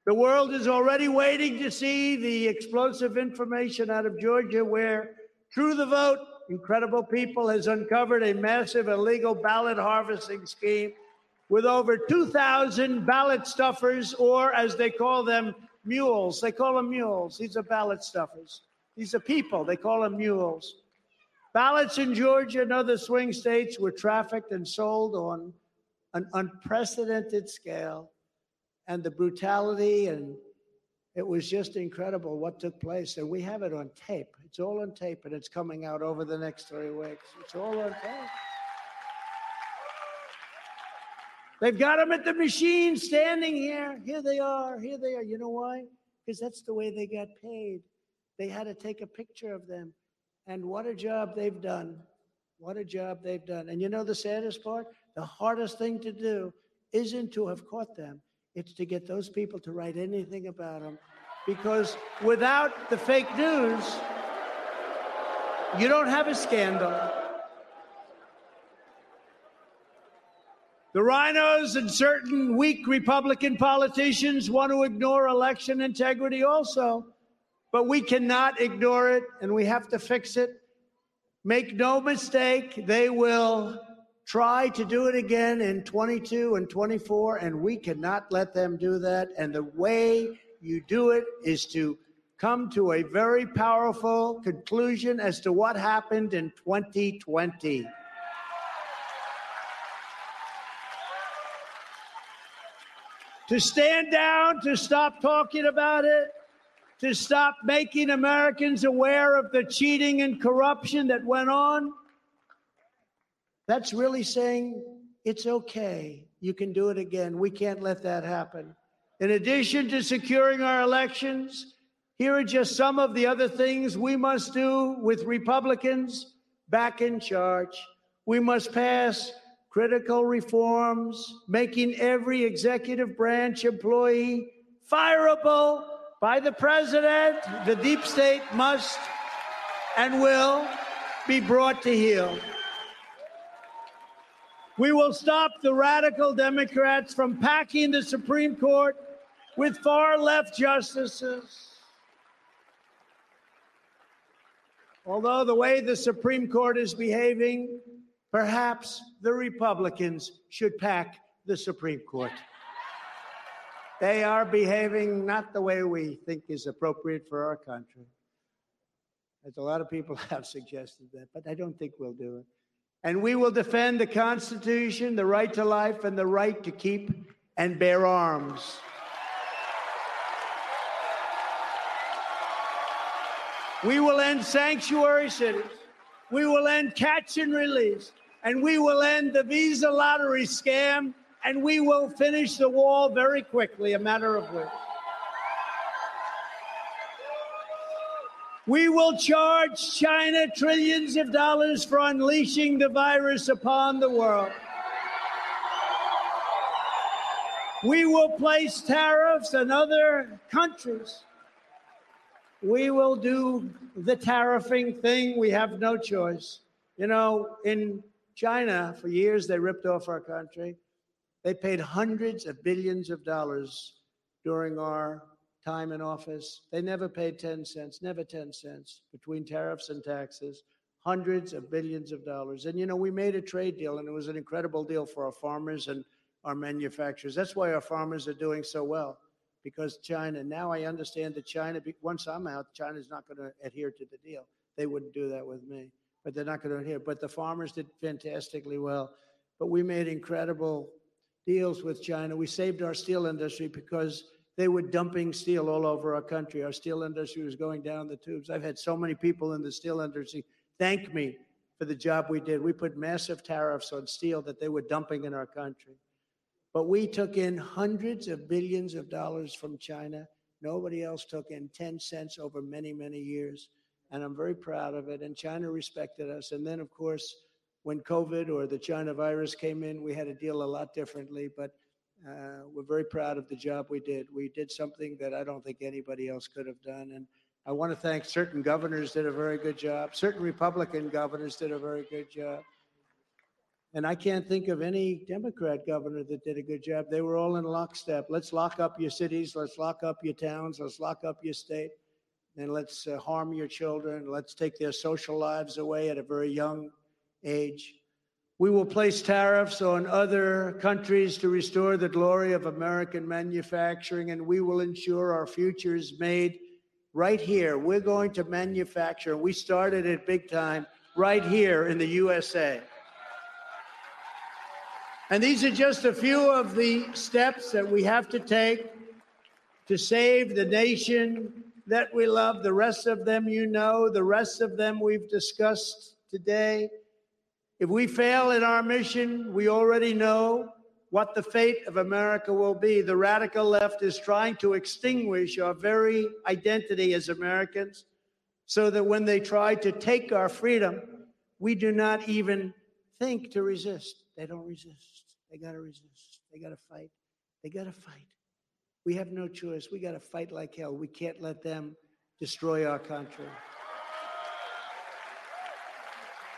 The world is already waiting to see the explosive information out of Georgia, where True the Vote, incredible people, has uncovered a massive illegal ballot harvesting scheme with over 2,000 ballot stuffers, or as they call them, mules. They call them mules. These are ballot stuffers. These are people. They call them mules. Ballots in Georgia and other swing states were trafficked and sold on an unprecedented scale and the brutality and it was just incredible what took place. And we have it on tape. It's all on tape and it's coming out over the next three weeks. It's all on tape. They've got them at the machine standing here. Here they are. Here they are. You know why? Because that's the way they got paid. They had to take a picture of them. And what a job they've done. What a job they've done. And you know the saddest part? The hardest thing to do isn't to have caught them it's to get those people to write anything about them. Because without the fake news, you don't have a scandal. The RINOs and certain weak Republican politicians want to ignore election integrity also, but we cannot ignore it and we have to fix it. Make no mistake, they will try to do it again in 22 and 24, and we cannot let them do that. And the way you do it is to come to a very powerful conclusion as to what happened in 2020. to stand down, to stop talking about it, to stop making Americans aware of the cheating and corruption that went on, that's really saying it's okay. You can do it again. We can't let that happen. In addition to securing our elections, here are just some of the other things we must do with Republicans back in charge. We must pass critical reforms, making every executive branch employee fireable by the president. The deep state must and will be brought to heel. We will stop the radical Democrats from packing the Supreme Court with far left justices. Although the way the Supreme Court is behaving, perhaps the Republicans should pack the Supreme Court. They are behaving not the way we think is appropriate for our country. As a lot of people have suggested that, but I don't think we'll do it. And we will defend the Constitution, the right to life, and the right to keep and bear arms. We will end sanctuary cities. We will end catch and release. And we will end the visa lottery scam. And we will finish the wall very quickly, a matter of weeks. We will charge China trillions of dollars for unleashing the virus upon the world. We will place tariffs on other countries we will do the tariffing thing. We have no choice. You know, in China, for years, they ripped off our country. They paid hundreds of billions of dollars during our time in office. They never paid 10 cents, never 10 cents between tariffs and taxes, hundreds of billions of dollars. And, you know, we made a trade deal, and it was an incredible deal for our farmers and our manufacturers. That's why our farmers are doing so well because China, now I understand that China, once I'm out, China's not going to adhere to the deal. They wouldn't do that with me, but they're not going to adhere. But the farmers did fantastically well. But we made incredible deals with China. We saved our steel industry because they were dumping steel all over our country. Our steel industry was going down the tubes. I've had so many people in the steel industry thank me for the job we did. We put massive tariffs on steel that they were dumping in our country. But we took in hundreds of billions of dollars from China. Nobody else took in 10 cents over many, many years. And I'm very proud of it. And China respected us. And then, of course, when COVID or the China virus came in, we had to deal a lot differently. But uh, we're very proud of the job we did. We did something that I don't think anybody else could have done. And I want to thank certain governors did a very good job. Certain Republican governors did a very good job. And I can't think of any Democrat governor that did a good job. They were all in lockstep. Let's lock up your cities. Let's lock up your towns. Let's lock up your state. And let's uh, harm your children. Let's take their social lives away at a very young age. We will place tariffs on other countries to restore the glory of American manufacturing, and we will ensure our future is made right here. We're going to manufacture. We started it big time right here in the USA. And these are just a few of the steps that we have to take to save the nation that we love. The rest of them you know, the rest of them we've discussed today. If we fail in our mission, we already know what the fate of America will be. The radical left is trying to extinguish our very identity as Americans so that when they try to take our freedom, we do not even think to resist. They don't resist. They got to resist. They got to fight. They got to fight. We have no choice. We got to fight like hell. We can't let them destroy our country.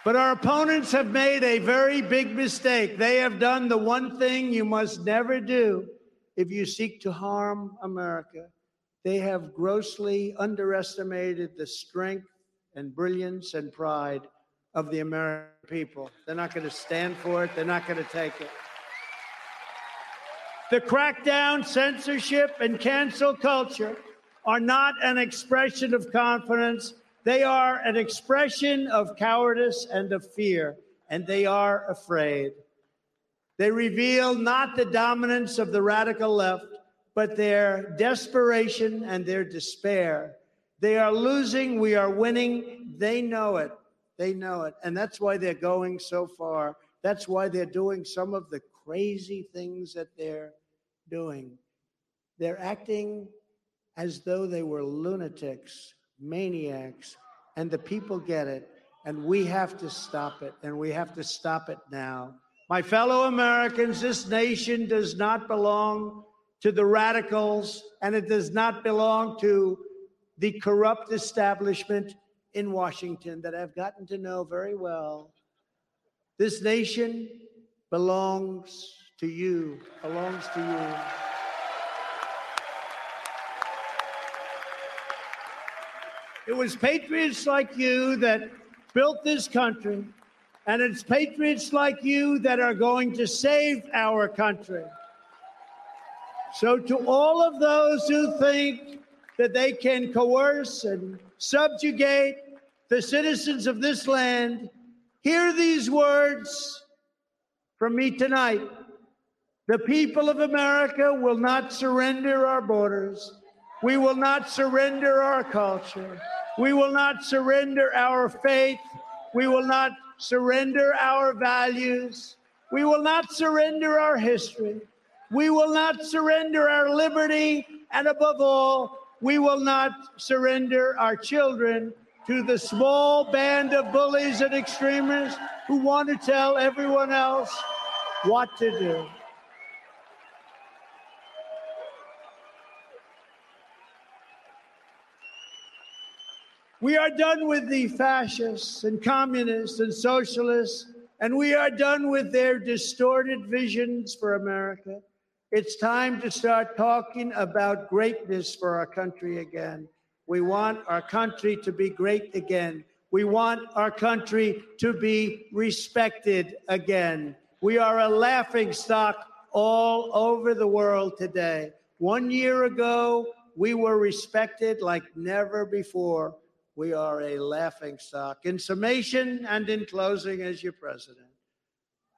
But our opponents have made a very big mistake. They have done the one thing you must never do if you seek to harm America. They have grossly underestimated the strength and brilliance and pride of the American people. They're not going to stand for it, they're not going to take it. The crackdown, censorship, and cancel culture are not an expression of confidence. They are an expression of cowardice and of fear, and they are afraid. They reveal not the dominance of the radical left, but their desperation and their despair. They are losing, we are winning. They know it. They know it. And that's why they're going so far. That's why they're doing some of the crazy things that they're doing. They're acting as though they were lunatics, maniacs, and the people get it. And we have to stop it, and we have to stop it now. My fellow Americans, this nation does not belong to the radicals, and it does not belong to the corrupt establishment in Washington that I've gotten to know very well. This nation belongs to you, belongs to you. It was patriots like you that built this country, and it's patriots like you that are going to save our country. So, to all of those who think that they can coerce and subjugate the citizens of this land, hear these words from me tonight. The people of America will not surrender our borders. We will not surrender our culture. We will not surrender our faith. We will not surrender our values. We will not surrender our history. We will not surrender our liberty. And above all, we will not surrender our children to the small band of bullies and extremists who want to tell everyone else what to do. We are done with the fascists and communists and socialists, and we are done with their distorted visions for America. It's time to start talking about greatness for our country again. We want our country to be great again. We want our country to be respected again. We are a laughing stock all over the world today. One year ago, we were respected like never before we are a laughing stock. In summation and in closing, as your president,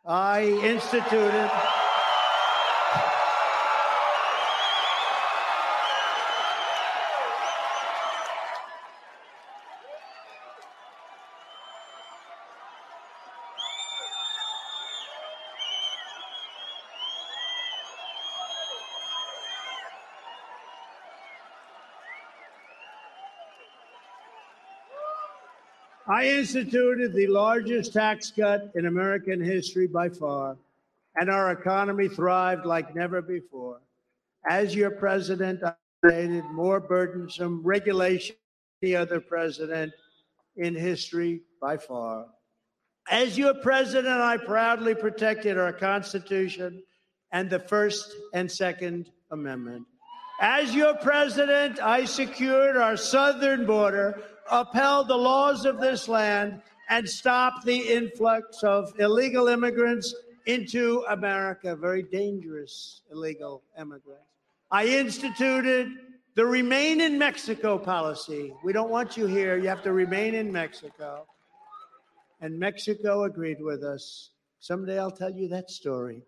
I instituted. I instituted the largest tax cut in American history by far, and our economy thrived like never before. As your president, I created more burdensome regulation than any other president in history by far. As your president, I proudly protected our Constitution and the First and Second Amendment. As your president, I secured our southern border upheld the laws of this land and stopped the influx of illegal immigrants into America, very dangerous illegal immigrants. I instituted the remain in Mexico policy. We don't want you here. You have to remain in Mexico. And Mexico agreed with us. Someday I'll tell you that story.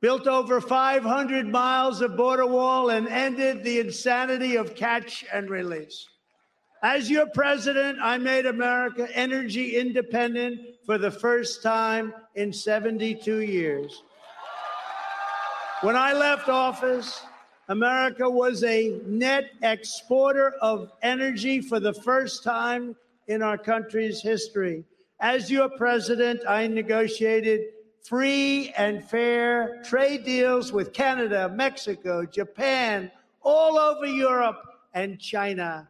Built over 500 miles of border wall and ended the insanity of catch and release. As your president, I made America energy independent for the first time in 72 years. When I left office, America was a net exporter of energy for the first time in our country's history. As your president, I negotiated free and fair trade deals with Canada, Mexico, Japan, all over Europe, and China.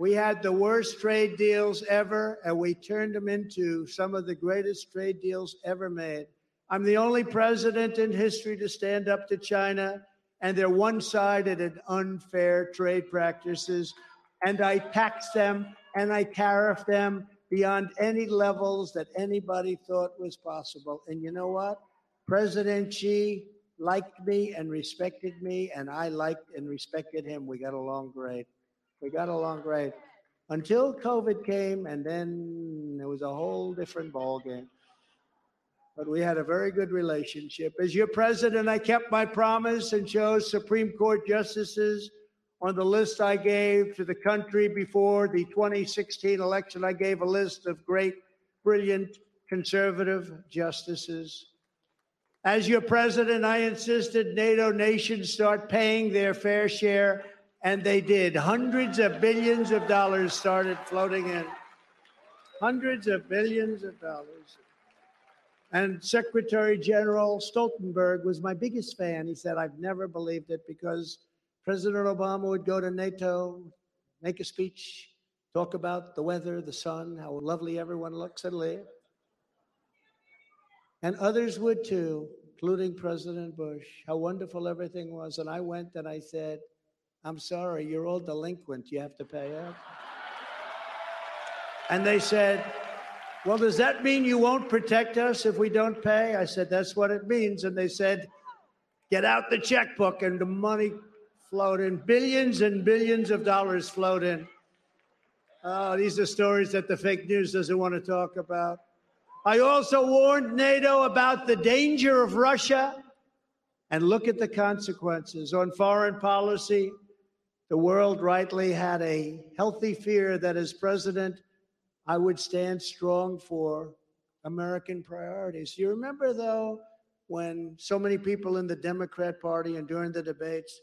We had the worst trade deals ever, and we turned them into some of the greatest trade deals ever made. I'm the only president in history to stand up to China and their one sided and unfair trade practices. And I taxed them and I tariffed them beyond any levels that anybody thought was possible. And you know what? President Xi liked me and respected me, and I liked and respected him. We got along great. We got along great until COVID came, and then it was a whole different ballgame. But we had a very good relationship. As your president, I kept my promise and chose Supreme Court justices on the list I gave to the country before the 2016 election. I gave a list of great, brilliant, conservative justices. As your president, I insisted NATO nations start paying their fair share and they did. Hundreds of billions of dollars started floating in. Hundreds of billions of dollars. And Secretary General Stoltenberg was my biggest fan. He said, I've never believed it because President Obama would go to NATO, make a speech, talk about the weather, the sun, how lovely everyone looks and live. And others would too, including President Bush, how wonderful everything was. And I went and I said, I'm sorry, you're all delinquent. You have to pay up. And they said, Well, does that mean you won't protect us if we don't pay? I said, That's what it means. And they said, Get out the checkbook. And the money flowed in. Billions and billions of dollars flowed in. Oh, these are stories that the fake news doesn't want to talk about. I also warned NATO about the danger of Russia. And look at the consequences. On foreign policy, the world rightly had a healthy fear that as president, I would stand strong for American priorities. You remember, though, when so many people in the Democrat Party and during the debates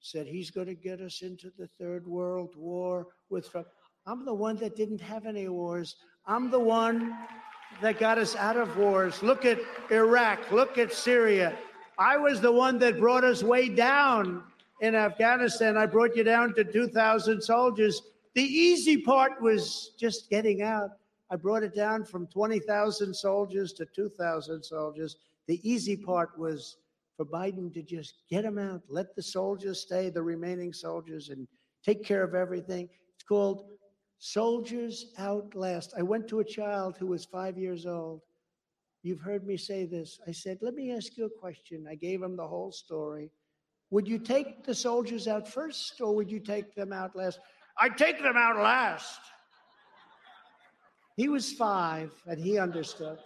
said he's going to get us into the third world war with Trump. I'm the one that didn't have any wars. I'm the one that got us out of wars. Look at Iraq. Look at Syria. I was the one that brought us way down in Afghanistan. I brought you down to 2,000 soldiers. The easy part was just getting out. I brought it down from 20,000 soldiers to 2,000 soldiers. The easy part was for Biden to just get them out, let the soldiers stay, the remaining soldiers, and take care of everything. It's called Soldiers Outlast. I went to a child who was five years old. You've heard me say this. I said, Let me ask you a question. I gave him the whole story. Would you take the soldiers out first or would you take them out last? I'd take them out last. He was five and he understood.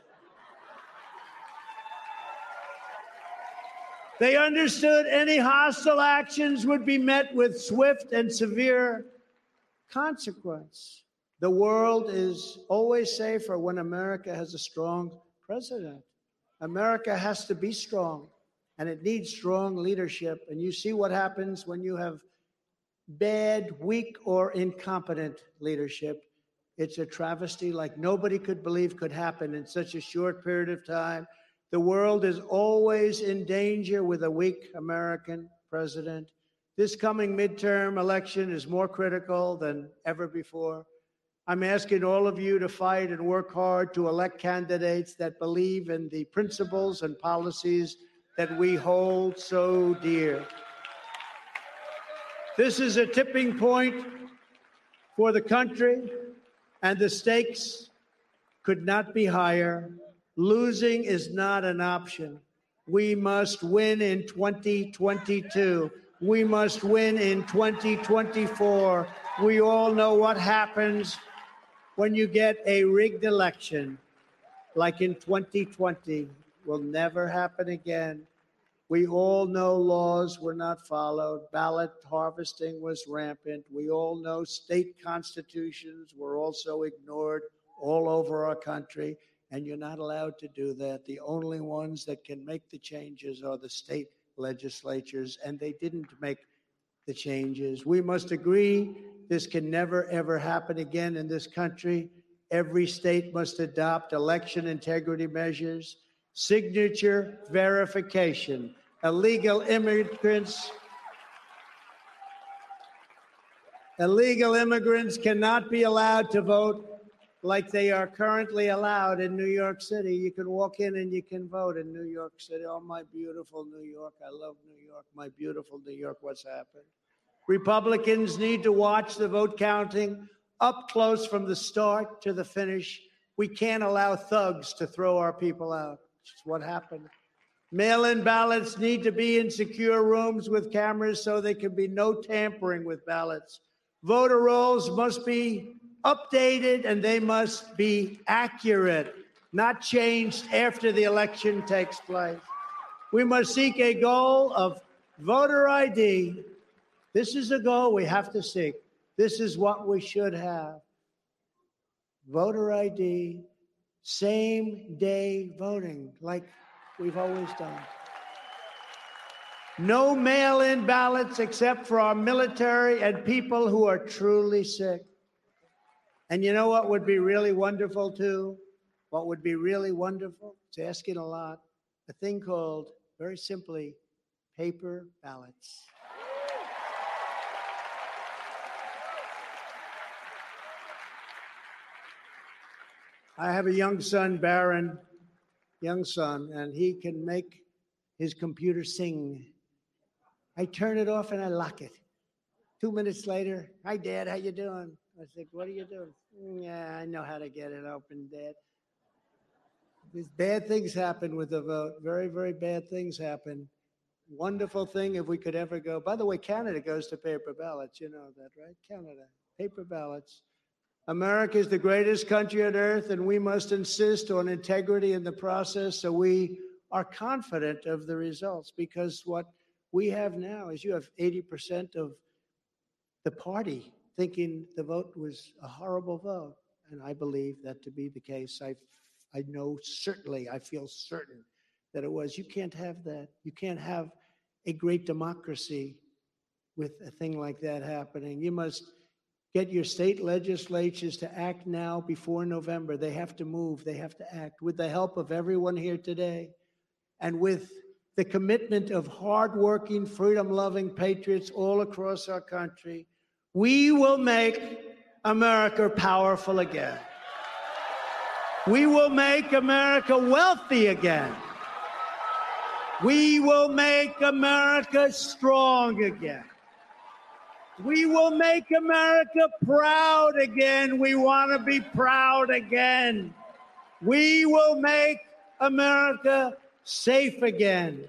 They understood any hostile actions would be met with swift and severe consequence. The world is always safer when America has a strong president. America has to be strong and it needs strong leadership. And you see what happens when you have bad, weak, or incompetent leadership. It's a travesty like nobody could believe could happen in such a short period of time. The world is always in danger with a weak American president. This coming midterm election is more critical than ever before. I'm asking all of you to fight and work hard to elect candidates that believe in the principles and policies that we hold so dear. This is a tipping point for the country, and the stakes could not be higher. Losing is not an option. We must win in 2022. We must win in 2024. We all know what happens when you get a rigged election, like in 2020, will never happen again. We all know laws were not followed. Ballot harvesting was rampant. We all know state constitutions were also ignored all over our country and you're not allowed to do that. The only ones that can make the changes are the state legislatures, and they didn't make the changes. We must agree this can never, ever happen again in this country. Every state must adopt election integrity measures, signature verification, illegal immigrants. Illegal immigrants cannot be allowed to vote like they are currently allowed in New York City. You can walk in and you can vote in New York City. Oh, my beautiful New York. I love New York. My beautiful New York. What's happened? Republicans need to watch the vote counting up close from the start to the finish. We can't allow thugs to throw our people out. It's what happened. Mail in ballots need to be in secure rooms with cameras so there can be no tampering with ballots. Voter rolls must be updated and they must be accurate, not changed after the election takes place. We must seek a goal of voter ID. This is a goal we have to seek. This is what we should have. Voter ID, same day voting, like we've always done. No mail in ballots except for our military and people who are truly sick. And you know what would be really wonderful too? What would be really wonderful? It's asking a lot. A thing called, very simply, paper ballots. I have a young son, Barron, young son, and he can make his computer sing. I turn it off and I lock it. Two minutes later, hi, Dad, how you doing? I said, what are you doing? "Mm, Yeah, I know how to get it open, Dad. These bad things happen with the vote. Very, very bad things happen. Wonderful thing if we could ever go. By the way, Canada goes to paper ballots. You know that, right? Canada, paper ballots. America is the greatest country on earth, and we must insist on integrity in the process so we are confident of the results. Because what we have now is you have 80% of the party thinking the vote was a horrible vote. And I believe that to be the case. I, I know certainly, I feel certain that it was. You can't have that. You can't have a great democracy with a thing like that happening. You must get your state legislatures to act now before November. They have to move, they have to act with the help of everyone here today and with the commitment of hardworking, freedom loving patriots all across our country. We will make America powerful again. We will make America wealthy again. We will make America strong again. We will make America proud again. We want to be proud again. We will make America safe again.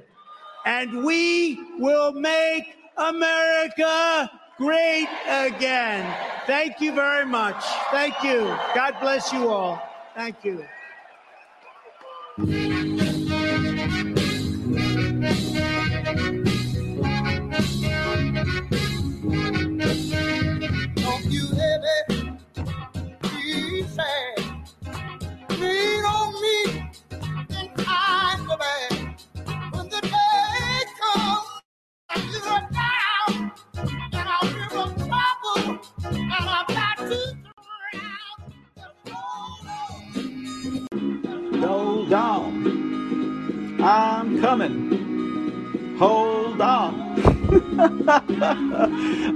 And we will make America great again. Thank you very much. Thank you. God bless you all. Thank you. Coming. Hold on.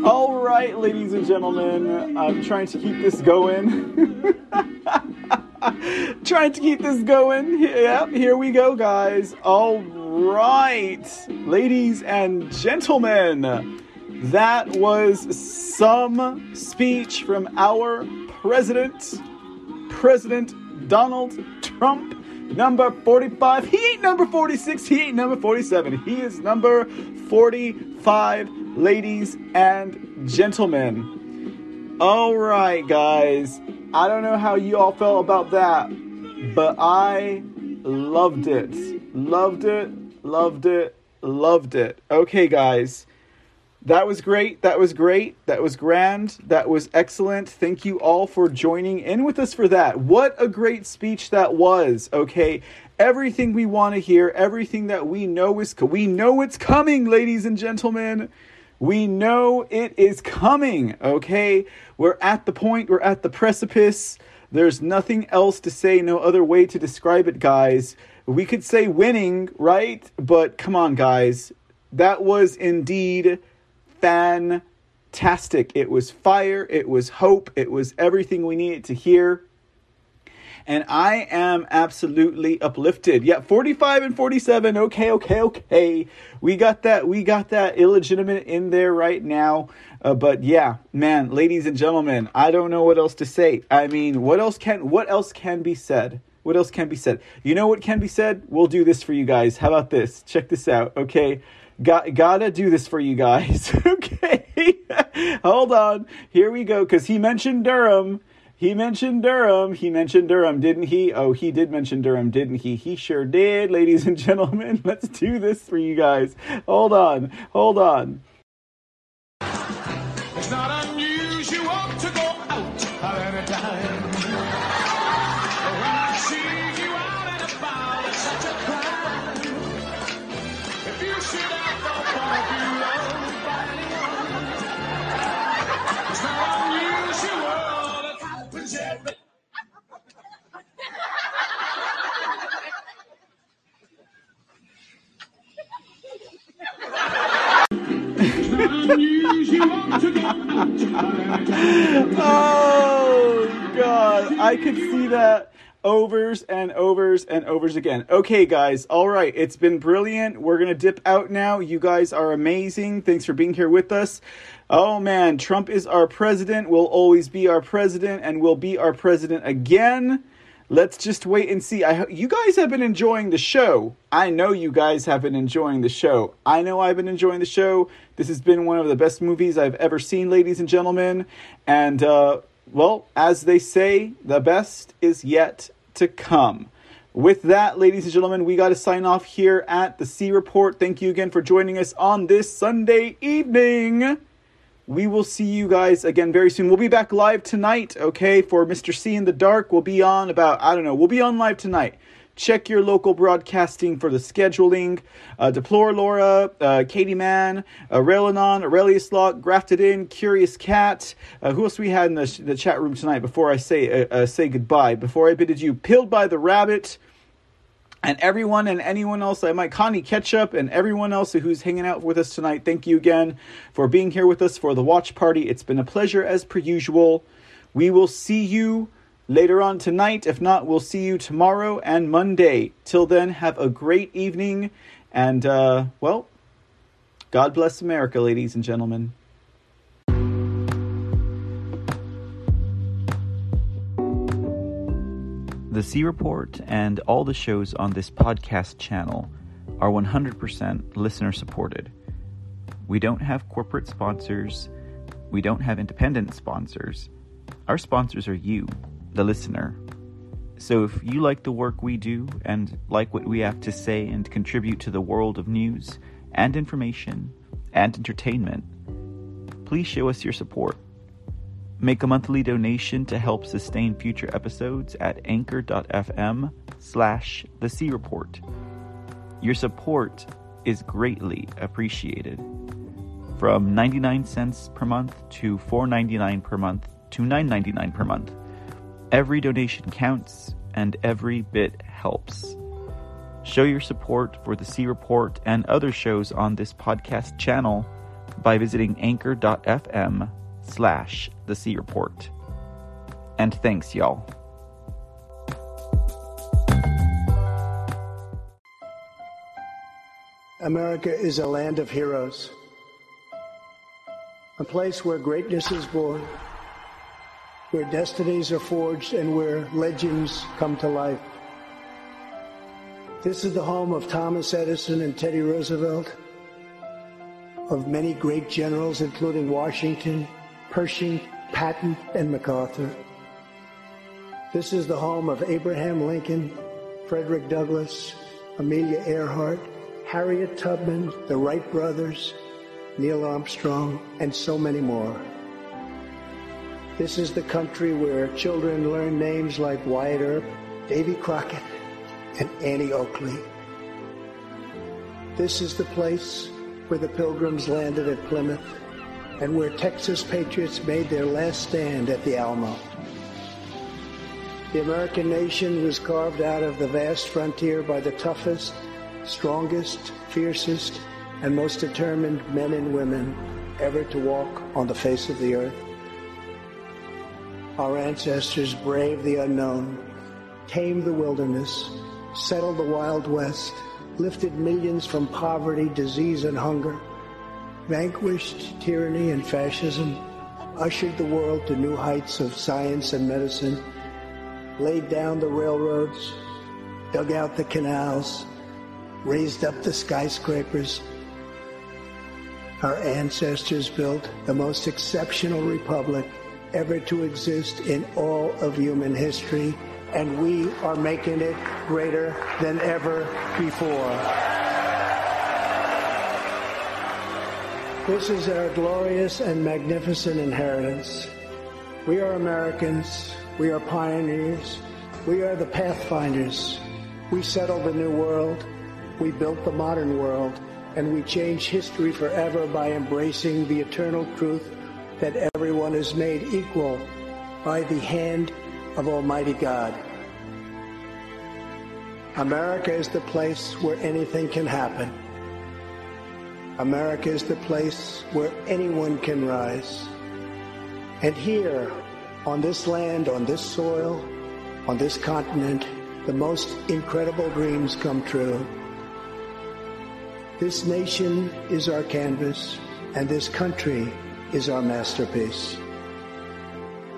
All right, ladies and gentlemen, I'm trying to keep this going. trying to keep this going. Yep, here we go, guys. All right, ladies and gentlemen, that was some speech from our president, President Donald Trump. Number 45. He ain't number 46. He ain't number 47. He is number 45, ladies and gentlemen. All right, guys. I don't know how you all felt about that, but I loved it. Loved it. Loved it. Loved it. Okay, guys. That was great. That was great. That was grand. That was excellent. Thank you all for joining in with us for that. What a great speech that was. Okay. Everything we want to hear, everything that we know is co- we know it's coming, ladies and gentlemen. We know it is coming, okay? We're at the point, we're at the precipice. There's nothing else to say, no other way to describe it, guys. We could say winning, right? But come on, guys. That was indeed fantastic. It was fire, it was hope, it was everything we needed to hear. And I am absolutely uplifted. Yeah, 45 and 47. Okay, okay, okay. We got that we got that illegitimate in there right now. Uh, but yeah, man, ladies and gentlemen, I don't know what else to say. I mean, what else can what else can be said? What else can be said? You know what can be said? We'll do this for you guys. How about this? Check this out, okay? Got gotta do this for you guys. okay. Hold on. Here we go cuz he mentioned Durham. He mentioned Durham. He mentioned Durham, didn't he? Oh, he did mention Durham, didn't he? He sure did, ladies and gentlemen. Let's do this for you guys. Hold on. Hold on. Oh god, I could see that. overs and overs and overs again. Okay, guys, all right, it's been brilliant. We're gonna dip out now. You guys are amazing. Thanks for being here with us. Oh man, Trump is our president, will always be our president, and will be our president again. Let's just wait and see. I you guys have been enjoying the show. I know you guys have been enjoying the show. I know I've been enjoying the show. This has been one of the best movies I've ever seen, ladies and gentlemen. And uh, well, as they say, the best is yet to come. With that, ladies and gentlemen, we got to sign off here at the C Report. Thank you again for joining us on this Sunday evening. We will see you guys again very soon. We'll be back live tonight, okay, for Mr. C in the Dark. We'll be on about, I don't know, we'll be on live tonight. Check your local broadcasting for the scheduling. Uh, Deplore Laura, uh, Katie Mann, uh, Aurelius Lock, Grafted In, Curious Cat. Uh, who else we had in the, sh- the chat room tonight before I say uh, uh, say goodbye? Before I bid you, Pilled by the Rabbit and everyone and anyone else I might Connie Ketchup and everyone else who's hanging out with us tonight. Thank you again for being here with us for the watch party. It's been a pleasure as per usual. We will see you later on tonight. If not, we'll see you tomorrow and Monday. Till then, have a great evening and uh, well, God bless America, ladies and gentlemen. The C Report and all the shows on this podcast channel are 100% listener supported. We don't have corporate sponsors, we don't have independent sponsors. Our sponsors are you, the listener. So if you like the work we do and like what we have to say and contribute to the world of news and information and entertainment, please show us your support. Make a monthly donation to help sustain future episodes at anchor.fm slash the C Report. Your support is greatly appreciated. From 99 cents per month to 4.99 per month to 9.99 per month. Every donation counts and every bit helps. Show your support for the C Report and other shows on this podcast channel by visiting anchor.fm slash the C Report. And thanks, y'all. America is a land of heroes, a place where greatness is born, where destinies are forged, and where legends come to life. This is the home of Thomas Edison and Teddy Roosevelt, of many great generals, including Washington, Pershing, Patton, and MacArthur. This is the home of Abraham Lincoln, Frederick Douglass, Amelia Earhart, Harriet Tubman, the Wright brothers, Neil Armstrong, and so many more. This is the country where children learn names like Wyatt Earp, Davy Crockett, and Annie Oakley. This is the place where the pilgrims landed at Plymouth and where Texas patriots made their last stand at the Alamo. The American nation was carved out of the vast frontier by the toughest, strongest, fiercest, and most determined men and women ever to walk on the face of the earth. Our ancestors braved the unknown, tamed the wilderness, settled the Wild West, lifted millions from poverty, disease, and hunger, vanquished tyranny and fascism, ushered the world to new heights of science and medicine, laid down the railroads, dug out the canals, raised up the skyscrapers. Our ancestors built the most exceptional republic ever to exist in all of human history, and we are making it greater than ever before. This is our glorious and magnificent inheritance. We are Americans. We are pioneers. We are the pathfinders. We settled the new world. We built the modern world. And we changed history forever by embracing the eternal truth that everyone is made equal by the hand of Almighty God. America is the place where anything can happen. America is the place where anyone can rise. And here, on this land, on this soil, On this continent, the most incredible dreams come true. This nation is our canvas, and this country is our masterpiece.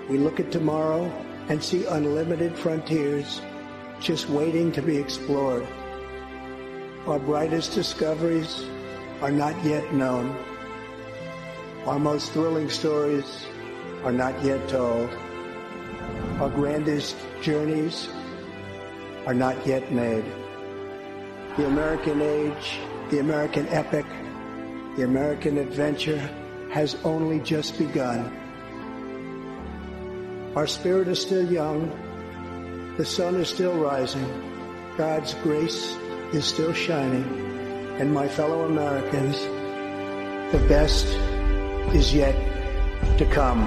We look at tomorrow and see unlimited frontiers just waiting to be explored. Our brightest discoveries are not yet known. Our most thrilling stories are not yet told. Our grandest journeys are not yet made. The American age, the American epic, the American adventure has only just begun. Our spirit is still young. The sun is still rising. God's grace is still shining. And my fellow Americans, the best is yet to come.